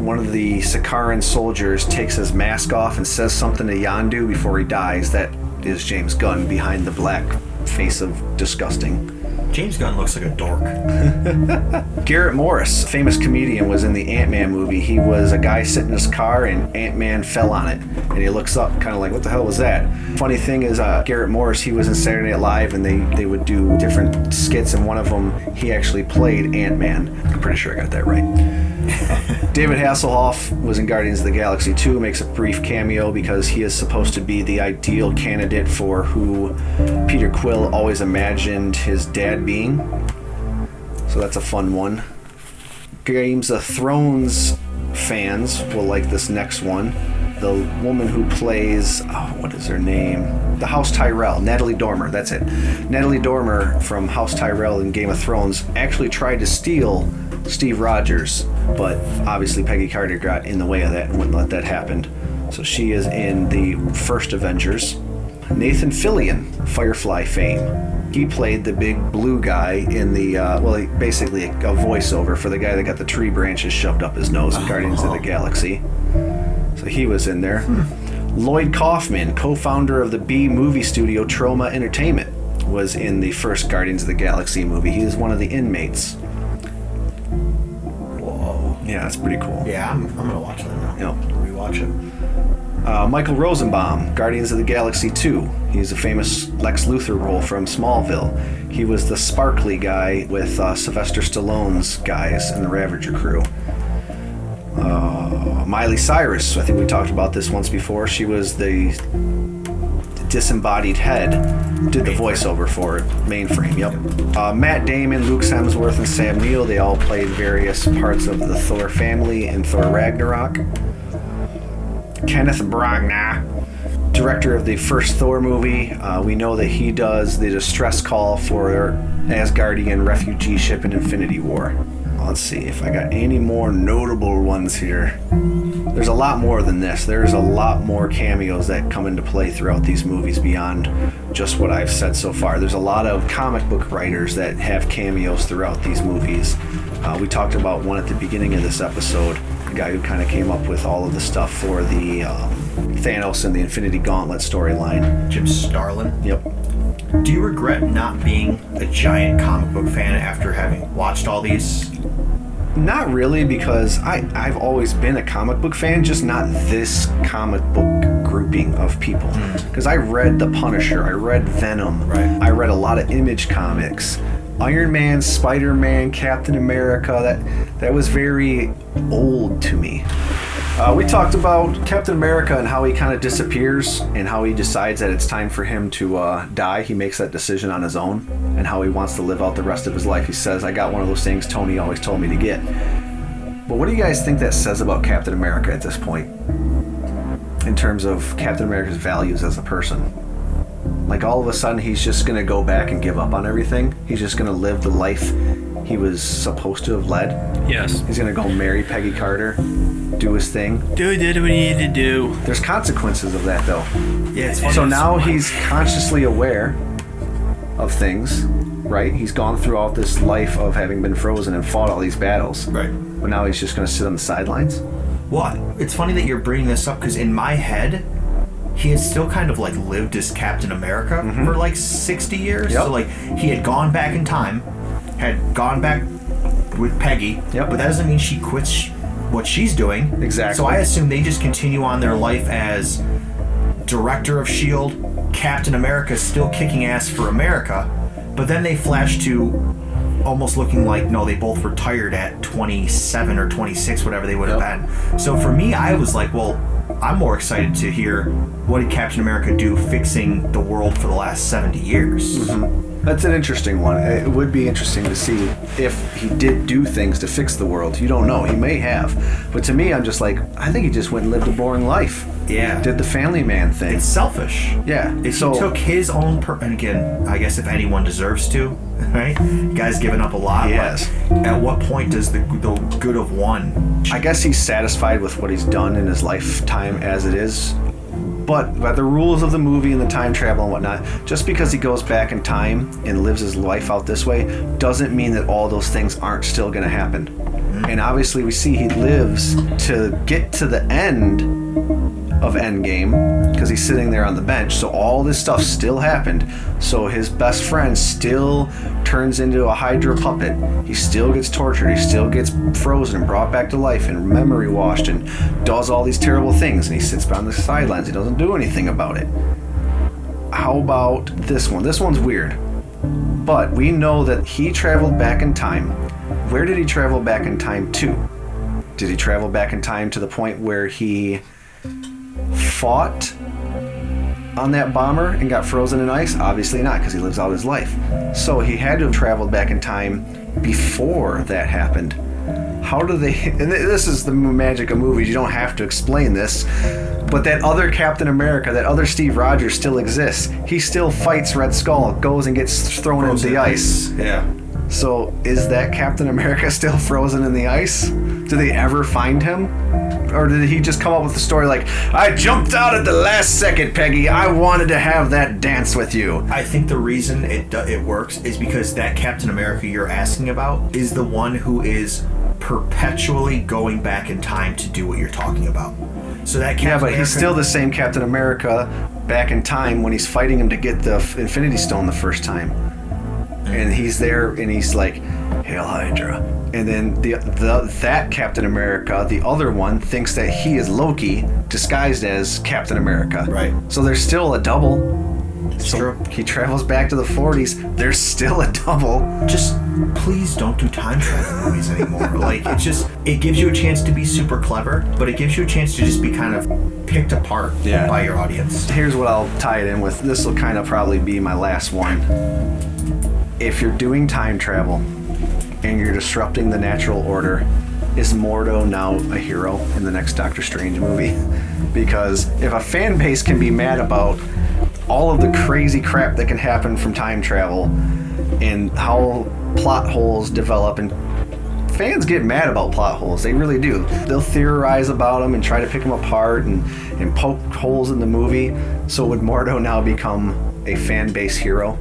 one of the Sakaaran soldiers takes his mask off and says something to Yondu before he dies. That is James Gunn behind the black face of disgusting. James Gunn looks like a dork. *laughs* Garrett Morris, famous comedian, was in the Ant Man movie. He was a guy sitting in his car and Ant Man fell on it. And he looks up, kind of like, what the hell was that? Funny thing is, uh, Garrett Morris, he was in Saturday Night Live and they, they would do different skits, and one of them, he actually played Ant Man. I'm pretty sure I got that right. *laughs* David Hasselhoff was in Guardians of the Galaxy 2, makes a brief cameo because he is supposed to be the ideal candidate for who Peter Quill always imagined his dad being. So that's a fun one. Games of Thrones fans will like this next one. The woman who plays, oh, what is her name? The House Tyrell, Natalie Dormer, that's it. Natalie Dormer from House Tyrell in Game of Thrones actually tried to steal Steve Rogers, but obviously Peggy Carter got in the way of that and wouldn't let that happen. So she is in the first Avengers. Nathan Fillion, Firefly fame. He played the big blue guy in the, uh, well, basically a, a, voiceover for the guy that got the tree branches shoved up his nose in Guardians of the Galaxy. So he was in there. Lloyd Kaufman, co founder of the B movie studio Troma Entertainment, was in the first Guardians of the Galaxy movie. He was one of the inmates. Whoa. Yeah, that's pretty cool. Yeah, I'm, I'm gonna watch that now. Yep. Rewatch it. Uh, Michael Rosenbaum, Guardians of the Galaxy 2. He's a famous Lex Luthor role from Smallville. He was the sparkly guy with uh, Sylvester Stallone's guys in the Ravager crew. Uh, Miley Cyrus, I think we talked about this once before. She was the disembodied head, did the voiceover for it. Mainframe, yep. Uh, Matt Damon, Luke Hemsworth, and Sam Neill, they all played various parts of the Thor family in Thor Ragnarok. Kenneth Branagh, director of the first Thor movie, uh, we know that he does the distress call for Asgardian refugee ship in Infinity War. Let's see if I got any more notable ones here. There's a lot more than this. There's a lot more cameos that come into play throughout these movies beyond just what I've said so far. There's a lot of comic book writers that have cameos throughout these movies. Uh, we talked about one at the beginning of this episode, the guy who kind of came up with all of the stuff for the um, Thanos and the Infinity Gauntlet storyline. Jim Starlin. Yep. Do you regret not being a giant comic book fan after having watched all these? Not really, because I, I've always been a comic book fan, just not this comic book grouping of people. Because I read The Punisher, I read Venom, Right. I read a lot of Image comics, Iron Man, Spider Man, Captain America. That that was very old to me. Uh, we talked about Captain America and how he kind of disappears and how he decides that it's time for him to uh, die. He makes that decision on his own and how he wants to live out the rest of his life. He says, I got one of those things Tony always told me to get. But what do you guys think that says about Captain America at this point? In terms of Captain America's values as a person? Like all of a sudden he's just gonna go back and give up on everything? He's just gonna live the life he was supposed to have led? Yes. He's gonna go marry Peggy Carter, do his thing. Do did what he needed to do. There's consequences of that though. Yeah, it's funny. So now he's consciously aware of things, right? He's gone through all this life of having been frozen and fought all these battles. Right. But now he's just going to sit on the sidelines. What? It's funny that you're bringing this up because in my head, he had still kind of like lived as Captain America for like 60 years. Mm-hmm. Yep. So like he had gone back in time, had gone back with Peggy. Yep. But that doesn't mean she quits sh- what she's doing. Exactly. So I assume they just continue on their life as director of Shield, Captain America, still kicking ass for America. But then they flash to almost looking like no, they both retired at 27 or 26, whatever they would have been. So for me, I was like, well, I'm more excited to hear what did Captain America do fixing the world for the last 70 years. Mm-hmm. That's an interesting one. It would be interesting to see if he did do things to fix the world. You don't know. He may have. But to me, I'm just like, I think he just went and lived a boring life. Yeah. Did the family man thing. It's selfish. Yeah. If so he took his own, per- and again, I guess if anyone deserves to, *laughs* right? Guy's given up a lot. Yes. At what point does the the good of one? I guess he's satisfied with what he's done in his lifetime as it is. But by the rules of the movie and the time travel and whatnot, just because he goes back in time and lives his life out this way doesn't mean that all those things aren't still going to happen. And obviously, we see he lives to get to the end of Endgame because he's sitting there on the bench. So all this stuff still happened. So his best friend still turns into a Hydra puppet. He still gets tortured. He still gets frozen and brought back to life and memory washed and does all these terrible things. And he sits on the sidelines. He doesn't do anything about it. How about this one? This one's weird. But we know that he traveled back in time. Where did he travel back in time to? Did he travel back in time to the point where he fought on that bomber and got frozen in ice? Obviously not, because he lives out his life. So he had to have traveled back in time before that happened. How do they? *laughs* And this is the magic of movies. You don't have to explain this. But that other Captain America, that other Steve Rogers still exists. He still fights Red Skull, goes and gets thrown into the ice. Yeah. So is that Captain America *laughs* still frozen in the ice? Do they ever find him? Or did he just come up with the story like, I jumped out at the last second, Peggy. I wanted to have that dance with you. I think the reason it do- it works is because that Captain America you're asking about is the one who is perpetually going back in time to do what you're talking about. So that Captain Yeah, but America, he's still the same Captain America back in time when he's fighting him to get the Infinity Stone the first time. And he's there and he's like, Hail Hydra. And then the, the that Captain America, the other one, thinks that he is Loki disguised as Captain America. Right. So there's still a double. so he travels back to the 40s. There's still a double. Just please don't do time travel movies anymore. *laughs* like it just it gives you a chance to be super clever, but it gives you a chance to just be kind of picked apart Yeah. by your audience. Here's what I'll tie it in with. This will kind of probably be my last one. If you're doing time travel and you're disrupting the natural order, is Mordo now a hero in the next Doctor Strange movie? Because if a fan base can be mad about all of the crazy crap that can happen from time travel and how plot holes develop and fans get mad about plot holes. They really do. They'll theorize about them and try to pick them apart and, and poke holes in the movie. So would Mordo now become a fan base hero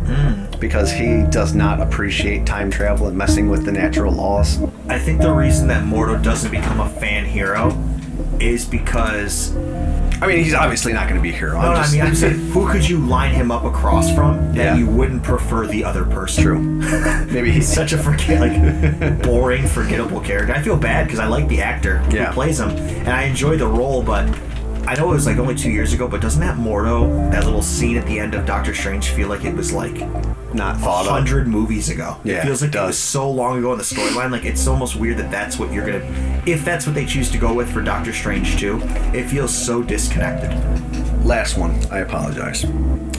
because he does not appreciate time travel and messing with the natural laws? I think the reason that Mordo doesn't become a fan hero is because I mean, he's obviously not going to be a hero. no, just, I mean, I'm saying, *laughs* who could you line him up across from that Yeah. you wouldn't prefer the other person? True. *laughs* Maybe he's such a forget, like *laughs* boring, forgettable character. I feel bad because I like the actor Yeah. who plays him, and I enjoy the role. But I know it was like only two years ago. But doesn't that Mordo, that little scene at the end of Doctor Strange, feel like it was like not hundred movies ago? Yeah, it feels like it it was so long ago in the storyline. Like it's almost weird that that's what you're gonna, if that's what they choose to go with for Doctor Strange too. It feels so disconnected. Last one. I apologize.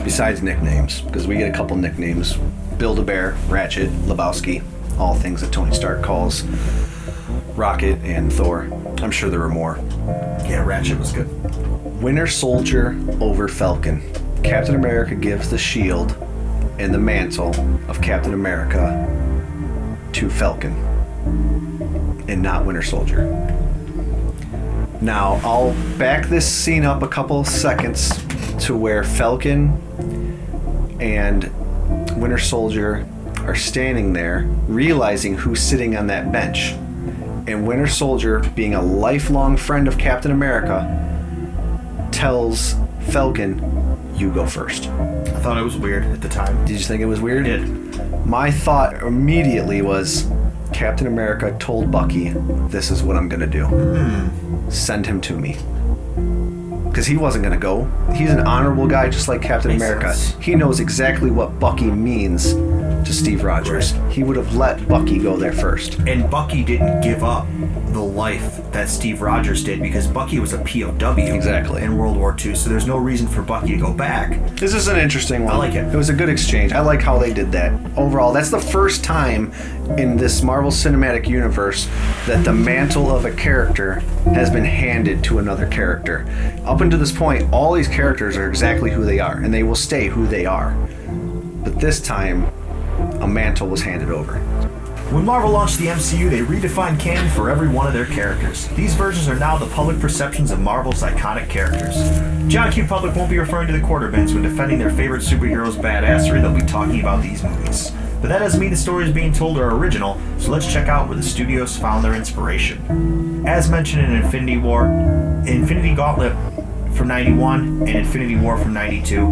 Besides nicknames, because we get a couple nicknames: Build-A-Bear, Ratchet, Lebowski, all things that Tony Stark calls Rocket and Thor. I'm sure there were more. Yeah, Ratchet was good. Winter Soldier over Falcon. Captain America gives the shield and the mantle of Captain America to Falcon and not Winter Soldier. Now, I'll back this scene up a couple seconds to where Falcon and Winter Soldier are standing there, realizing who's sitting on that bench. And Winter Soldier, being a lifelong friend of Captain America, tells Falcon, You go first. I thought it was weird at the time. Did you think it was weird? I did. My thought immediately was Captain America told Bucky, This is what I'm going to do. Hmm. Send him to me. Because he wasn't going to go. He's an honorable guy just like Captain Makes America. sense. He knows exactly what Bucky means to Steve Rogers. He would have let Bucky go there first. And Bucky didn't give up the life that Steve Rogers did because Bucky was a POW Exactly. in World War II. So there's no reason for Bucky to go back. This is an interesting one. I like it. It was a good exchange. I like how they did that. Overall, that's the first time in this Marvel Cinematic Universe that the mantle of a character has been handed to another character. Up until this point, all these characters are exactly who they are, and they will stay who they are. But this time, a mantle was handed over. When Marvel launched the MCU, they redefined canon for every one of their characters. These versions are now the public perceptions of Marvel's iconic characters. John Q. Public won't be referring to the quarterbins when defending their favorite superheroes' badassery, they'll be talking about these movies. But that doesn't mean the stories being told are original, so let's check out where the studios found their inspiration. As mentioned in Infinity War, Infinity Gauntlet from 91 and Infinity War from 92,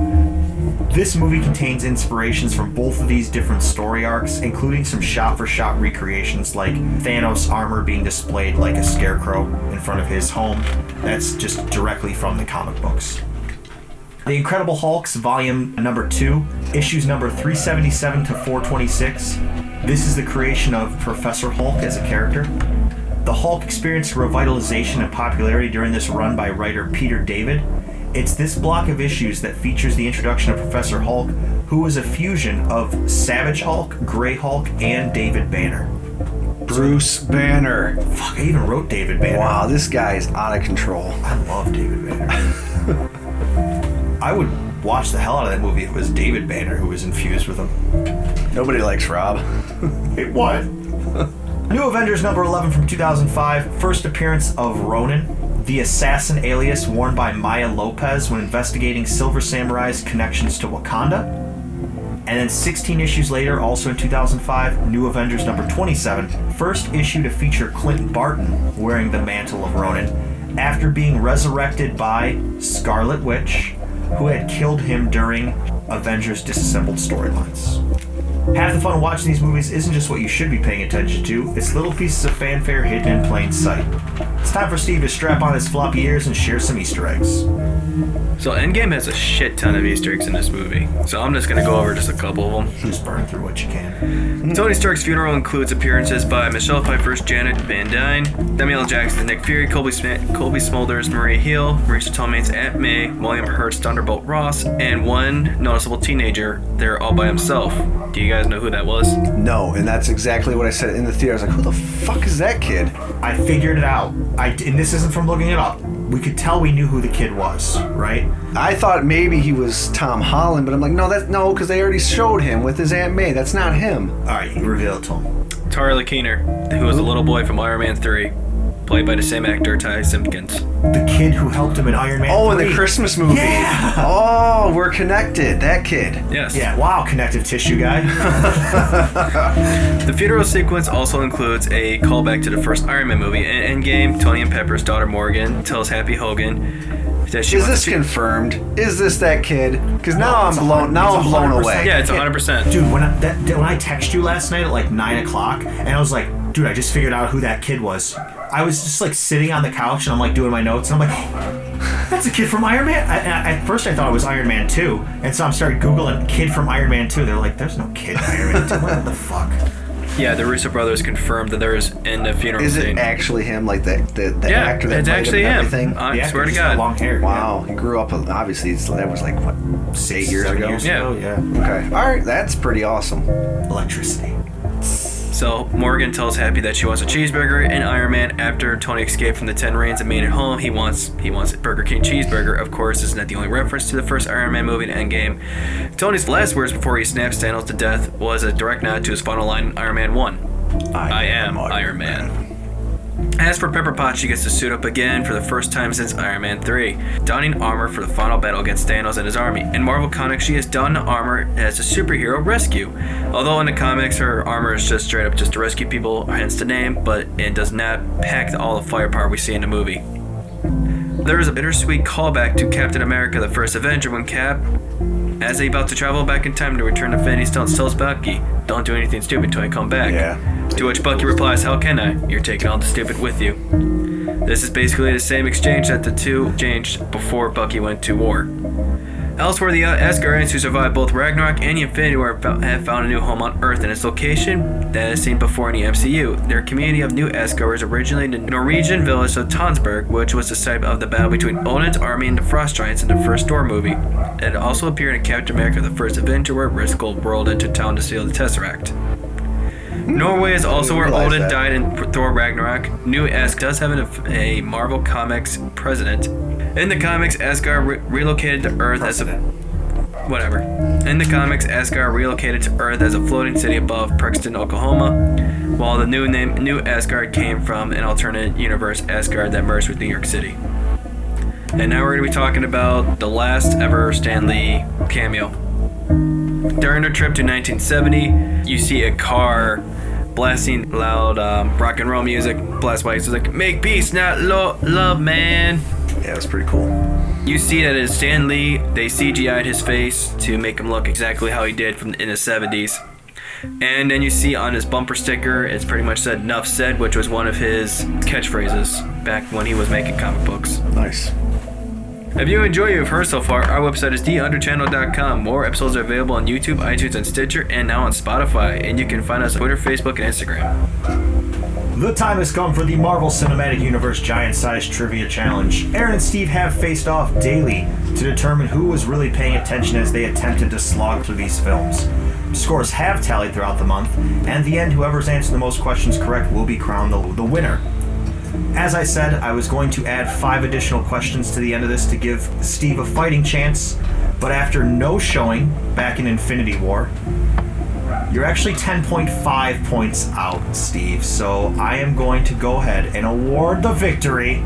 this movie contains inspirations from both of these different story arcs, including some shot for shot recreations like Thanos' armor being displayed like a scarecrow in front of his home. That's just directly from the comic books. The Incredible Hulks, volume number 2, issues number 377 to 426. This is the creation of Professor Hulk as a character. The Hulk experienced revitalization and popularity during this run by writer Peter David. It's this block of issues that features the introduction of Professor Hulk, who is a fusion of Savage Hulk, Grey Hulk, and David Banner. Bruce Banner. Fuck, I even wrote David Banner. Wow, this guy is out of control. I love David Banner. I would watch the hell out of that movie if it was David Banner who was infused with him. Nobody likes Rob. Wait, what? *laughs* New Avengers number 11 from 2005, first appearance of Ronin, the assassin alias worn by Maya Lopez when investigating Silver Samurai's connections to Wakanda. And then 16 issues later, also in 2005, New Avengers number 27, first issue to feature Clinton Barton wearing the mantle of Ronin after being resurrected by Scarlet Witch, who had killed him during Avengers Disassembled storylines. Half the fun of watching these movies isn't just what you should be paying attention to, it's little pieces of fanfare hidden in plain sight. It's time for Steve to strap on his floppy ears and share some Easter eggs. So Endgame has a shit ton of Easter eggs in this movie. So I'm just gonna go over just a couple of them. Just burn through what you can. Tony Stark's funeral includes appearances by Michelle Pfeiffer's Janet Van Dyne, Samuel Jackson's Nick Fury, Colby, Smith, Colby Smulders' Maria Hill, Marisa Tomei's Aunt May, William Hurt's Thunderbolt Ross, and one noticeable teenager there all by himself. Do you guys know who that was? No, and that's exactly what I said in the theater. I was like, who the fuck is that kid? I figured it out. I and this isn't from looking it up. We could tell we knew who the kid was, right? I thought maybe he was Tom Holland, but I'm like, no, that's no, because they already showed him with his Aunt May. That's not him. All right, you reveal it to him. Tyler Keener, who was a little boy from Iron Man 3. Played by the same actor, Ty Simpkins. The kid who helped him in Iron Man. Oh, in the Christmas movie. Yeah. Oh, we're connected. That kid. Yes. Yeah. Wow, connective tissue guy. *laughs* The funeral sequence also includes a callback to the first Iron Man movie. In Endgame, Tony and Pepper's daughter Morgan tells Happy Hogan that she Is this to confirmed? Is this that kid? Because now No, I'm blown. Now I'm blown away. Yeah, it's 100%. Dude, when I, that, that- when I text you last night at like nine o'clock, and I was like, dude, I just figured out who that kid was. I was just like sitting on the couch and I'm like doing my notes, and I'm like, *gasps* that's a kid from Iron Man. I, I, at first, I thought it was Iron Man Two, and so I'm started googling kid from Iron Man Two. They're like, there's no kid in Iron Man Two. What the fuck? Yeah, the Russo brothers confirmed that there is in the funeral Is scene. it actually him? Like the the, the Yeah, actor that it's played actually him him. and everything? I Yeah, swear to he's got God. long hair. Wow, he grew up. Obviously, it's- that was like what eight years Seven ago. years Yeah. ago, yeah. Okay. All right, that's pretty awesome. Electricity. So Morgan tells Happy that she wants a cheeseburger and Iron Man after Tony escaped from the Ten Rings and made it home. He wants he wants a Burger King cheeseburger. Of course, isn't that the only reference to the first Iron Man movie in Endgame? Tony's last words before he snaps Thanos to death was a direct nod to his final line in Iron Man One. I, am Iron Man. As for Pepper Potts, she gets to suit up again for the first time since Iron Man 3, donning armor for the final battle against Thanos and his army. In Marvel Comics, she has donned armor as a superhero rescue. Although in the comics, her armor is just straight up just to rescue people, hence the name, but it does not pack all the firepower we see in the movie. There is a bittersweet callback to Captain America the First Avenger when Cap, as they about to travel back in time to return to Infinity Stones, tells Bucky, Don't do anything stupid till I come back. Yeah. To which Bucky replies, How can I? You're taking all the stupid with you. This is basically the same exchange that the two exchanged before Bucky went to war. Elsewhere, the Asgardians who survived both Ragnarok and Infinity War have found a new home on Earth in its location that is seen before in the MCU. Their community of new Asgard was originally in the Norwegian village of Tonsberg, which was the site of the battle between Odin's army and the Frost Giants in the first Thor movie. It also appeared in Captain America: The First Avenger, where Red Skull rolled into town to steal the Tesseract. Norway is also where realize Odin that. died in Thor Ragnarok. New Ask does have an, a Marvel Comics president. In the comics, Asgard re- relocated to Earth as a whatever. In the comics, Asgard relocated to Earth as a floating city above Broxton, Oklahoma, while the new name New Asgard came from an alternate universe Asgard that merged with New York City. And now we're going to be talking about the last ever Stan Lee cameo. During a trip to 1970, you see a car blasting loud um, rock and roll music. Blast White is like, "Make peace, not lo- love, man." Yeah, it was pretty cool. You see that it's Stan Lee. They CGI'd his face to make him look exactly how he did from in the 70s. And then you see on his bumper sticker, it's pretty much said "Nuff said," which was one of his catchphrases back when he was making comic books. Nice. If you enjoy what you've heard so far, our website is theunderchannel.com. More episodes are available on YouTube, iTunes, and Stitcher, and now on Spotify. And you can find us on Twitter, Facebook, and Instagram. The time has come for the Marvel Cinematic Universe Giant Size Trivia Challenge. Erin and Steve have faced off daily to determine who was really paying attention as they attempted to slog through these films. Scores have tallied throughout the month, and the end, whoever's answered the most questions correct will be crowned the, the winner. As I said, I was going to add five additional questions to the end of this to give Steve a fighting chance, but after no showing back in Infinity War, you're actually 10.5 points out, Steve. So I am going to go ahead and award the victory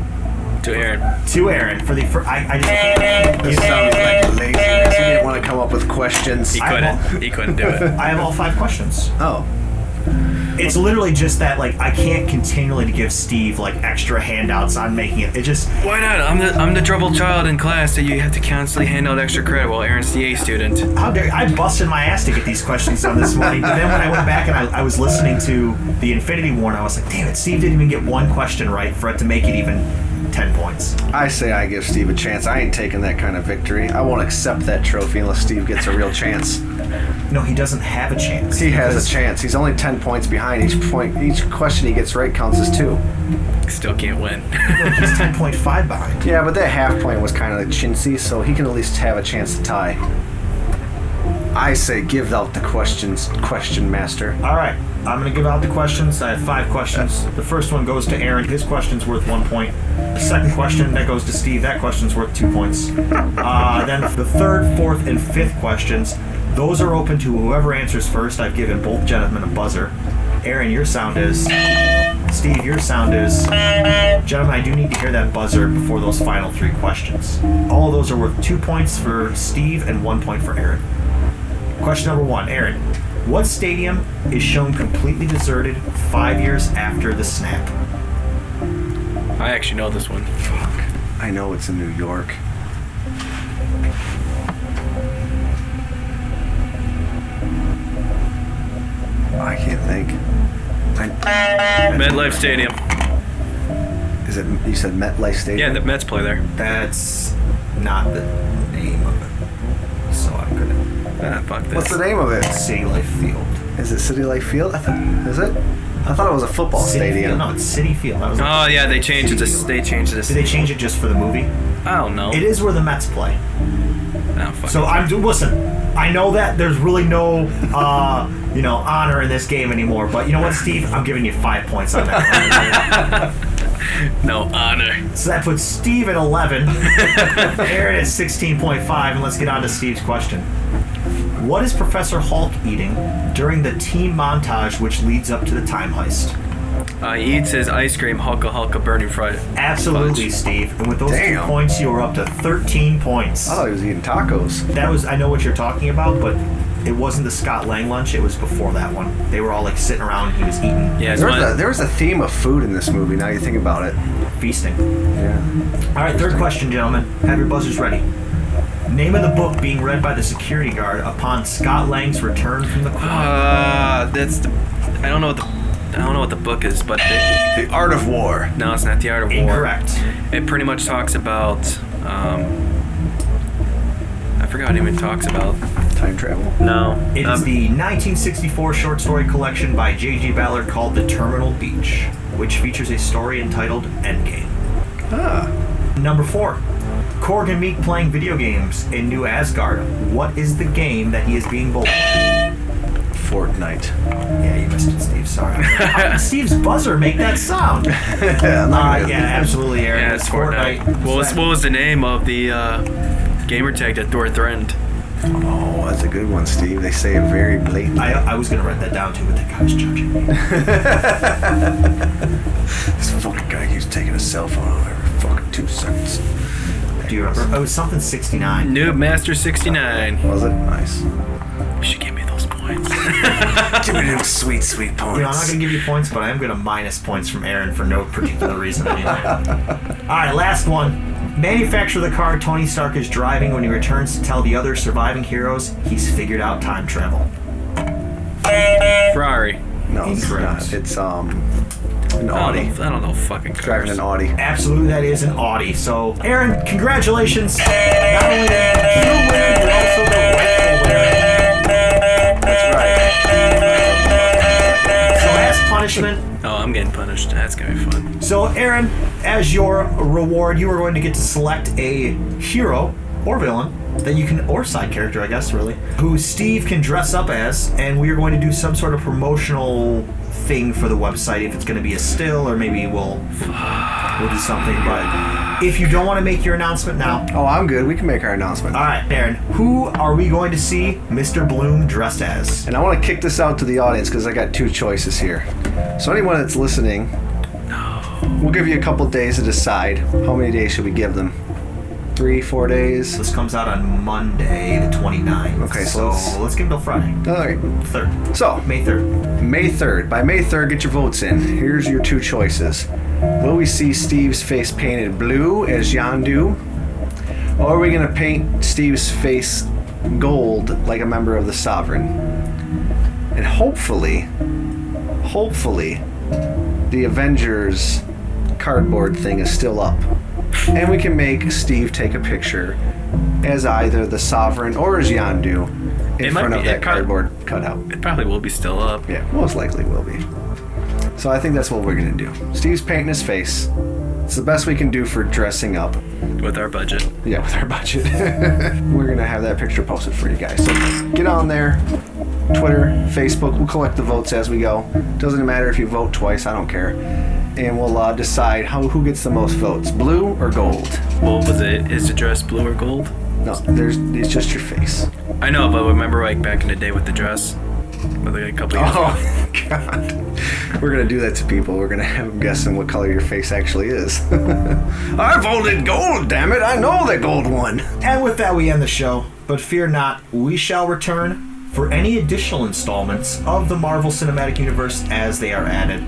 to Erin. To Erin for the. For, I, I just. This sounds like laziness. He didn't want to come up with questions. He couldn't. He couldn't do it. *laughs* I have all five questions. Oh. It's literally just that, like, I can't continually give Steve like extra handouts on making it. It just Why not? I'm the I'm the troubled child in class that you have to constantly hand out extra credit while Erin's the A student. How dare I busted my ass to get these questions done this morning, but then when I went back and I, I was listening to the Infinity War, and I was like, damn it, Steve didn't even get one question right for it to make it even ten points. I say I give Steve a chance. I ain't taking that kind of victory. I won't accept that trophy unless Steve gets a real chance. No, he doesn't have a chance. He has a chance. He's only ten points behind. Each point, each question he gets right counts as two. Still can't win. He's ten point five behind. Yeah, but that half point was kind of chintzy, so he can at least have a chance to tie. I say give out the questions, question master. All right, I'm going to give out the questions. I have five questions. The first one goes to Erin. His question's worth one point. The second question that goes to Steve. That question's worth two points. Uh, then the third, fourth, and fifth questions. Those are open to whoever answers first. I've given both gentlemen a buzzer. Erin, your sound is Steve, your sound is. Gentlemen, I do need to hear that buzzer before those final three questions. All of those are worth two points for Steve and one point for Erin. Question number one Erin, what stadium is shown completely deserted five years after the snap? I actually know this one. Fuck. I know it's in New York. I can't think. I, MetLife Stadium. is it? You said MetLife Stadium. Yeah, the Mets play there. That's not the name of it. So Ah, fuck this. What's the name of it? City Life Field. Is it City Life Field? I thought, is it? I thought it was a football City stadium. Field? No, it's Citi Field. That was Oh yeah, they changed it. To, they changed it. Did they change it just for the movie? I don't know. It is where the Mets play. Oh, fuck So it. I'm do listen. I know that there's really no, uh, you know, honor in this game anymore. But you know what, Steve? I'm giving you five points on that. *laughs* *laughs* no honor. so that puts Steve at 11, *laughs* Erin at 16.5, and let's get on to Steve's question. What is Professor Hulk eating during the team montage which leads up to the time heist? Uh, he eats his ice cream, Hulka Hulka burning fudge. Absolutely, Steve. And with those Damn. two points, you were up to 13 points. I thought he was eating tacos. That was I know what you're talking about, but it wasn't the Scott Lang lunch. It was before that one. They were all like sitting around. and He was eating. Yeah, There was, a, there was a theme of food in this movie. Now you think about it. feasting. Yeah. All right, third question, gentlemen. Have your buzzers ready. Name of the book being read by the security guard upon Scott Lang's return from the quad. Uh, that's the. I don't know what the. I don't know what the book is, but the, The Art of War. no, it's not the Art of War. Incorrect. It pretty much talks about. Um, I forgot what it even talks about. Time travel. No, It is um, the 1964 short story collection by J.G. Ballard called The Terminal Beach, which features a story entitled Endgame. Ah. Number four. Korg and Miek playing video games in New Asgard. What is the game that he is being bullied? Fortnite. Yeah, you missed it, Steve. Sorry. How *laughs* did Steve's buzzer make that sound? *laughs* yeah, Uh, yeah, absolutely, Erin. yeah, it's Fortnite. What was, what was the name of the uh, gamer tag that Thor threatened? Oh, that's a good one, Steve. They say it very blatantly. I, I was gonna write that down too, but that guy was judging me. *laughs* This fucking guy keeps taking a cell phone every fucking two seconds. Do you remember? Oh, it was something 69. Noob Master 69. Was it? Nice. You should give me those points. *laughs* Give me them sweet, sweet points. You know, I'm not gonna give you points, but I am gonna minus points from Erin for no particular reason. Anyway. *laughs* All right, last one. Manufacture the car Tony Stark is driving when he returns to tell the other surviving heroes he's figured out time travel. Ferrari. No, it's Incorrect. not. It's um an I Audi. don't know, I don't know fucking cars. Driving an Audi. Absolutely, that is an Audi. So, Erin, congratulations. Not only did you win, you're also the rightful winner. That's right. So, as punishment, Oh, I'm getting punished. That's gonna be fun. So, Erin, as your reward, you are going to get to select a hero or villain that you can, or side character, I guess, really, who Steve can dress up as, and we are going to do some sort of promotional thing for the website. If it's going to be a still, or maybe we'll we'll do something. But if you don't want to make your announcement now, Oh, I'm good. We can make our announcement. all right, Erin, who are we going to see Mr. Bloom dressed as? And I want to kick this out to the audience because I got two choices here. So anyone that's listening, we'll give you a couple days to decide. How many days should we give them? Three, four days? This comes out on Monday, the 29th. Okay, so so let's, let's- give it till Friday, All right. third, So May 3rd. May 3rd. By May 3rd, get your votes in. Here's your two choices. Will we see Steve's face painted blue as Yondu? Or are we going to paint Steve's face gold like a member of the Sovereign? And hopefully, hopefully, the Avengers cardboard thing is still up. And we can make Steve take a picture as either the Sovereign or as Yondu in It front be- of that cardboard cutout. It probably will be still up. Yeah, most likely will be. So I think that's what we're gonna do. Steve's painting his face. It's the best we can do for dressing up. With our budget. Yeah, with our budget. *laughs* we're gonna have that picture posted for you guys. So get on there. Twitter, Facebook. We'll collect the votes as we go. Doesn't matter if you vote twice. I don't care. And we'll uh, decide how who gets the most votes, blue or gold. What was it? Is the dress blue or gold? No, there's it's just your face. I know, but remember like back in the day with the dress? Like a couple years ago. Oh *laughs* God! We're gonna do that to people. We're gonna have them guessing what color your face actually is. *laughs* I voted gold. Damn it! I know the gold one. And with that, we end the show. But fear not, we shall return for any additional installments of the Marvel Cinematic Universe as they are added.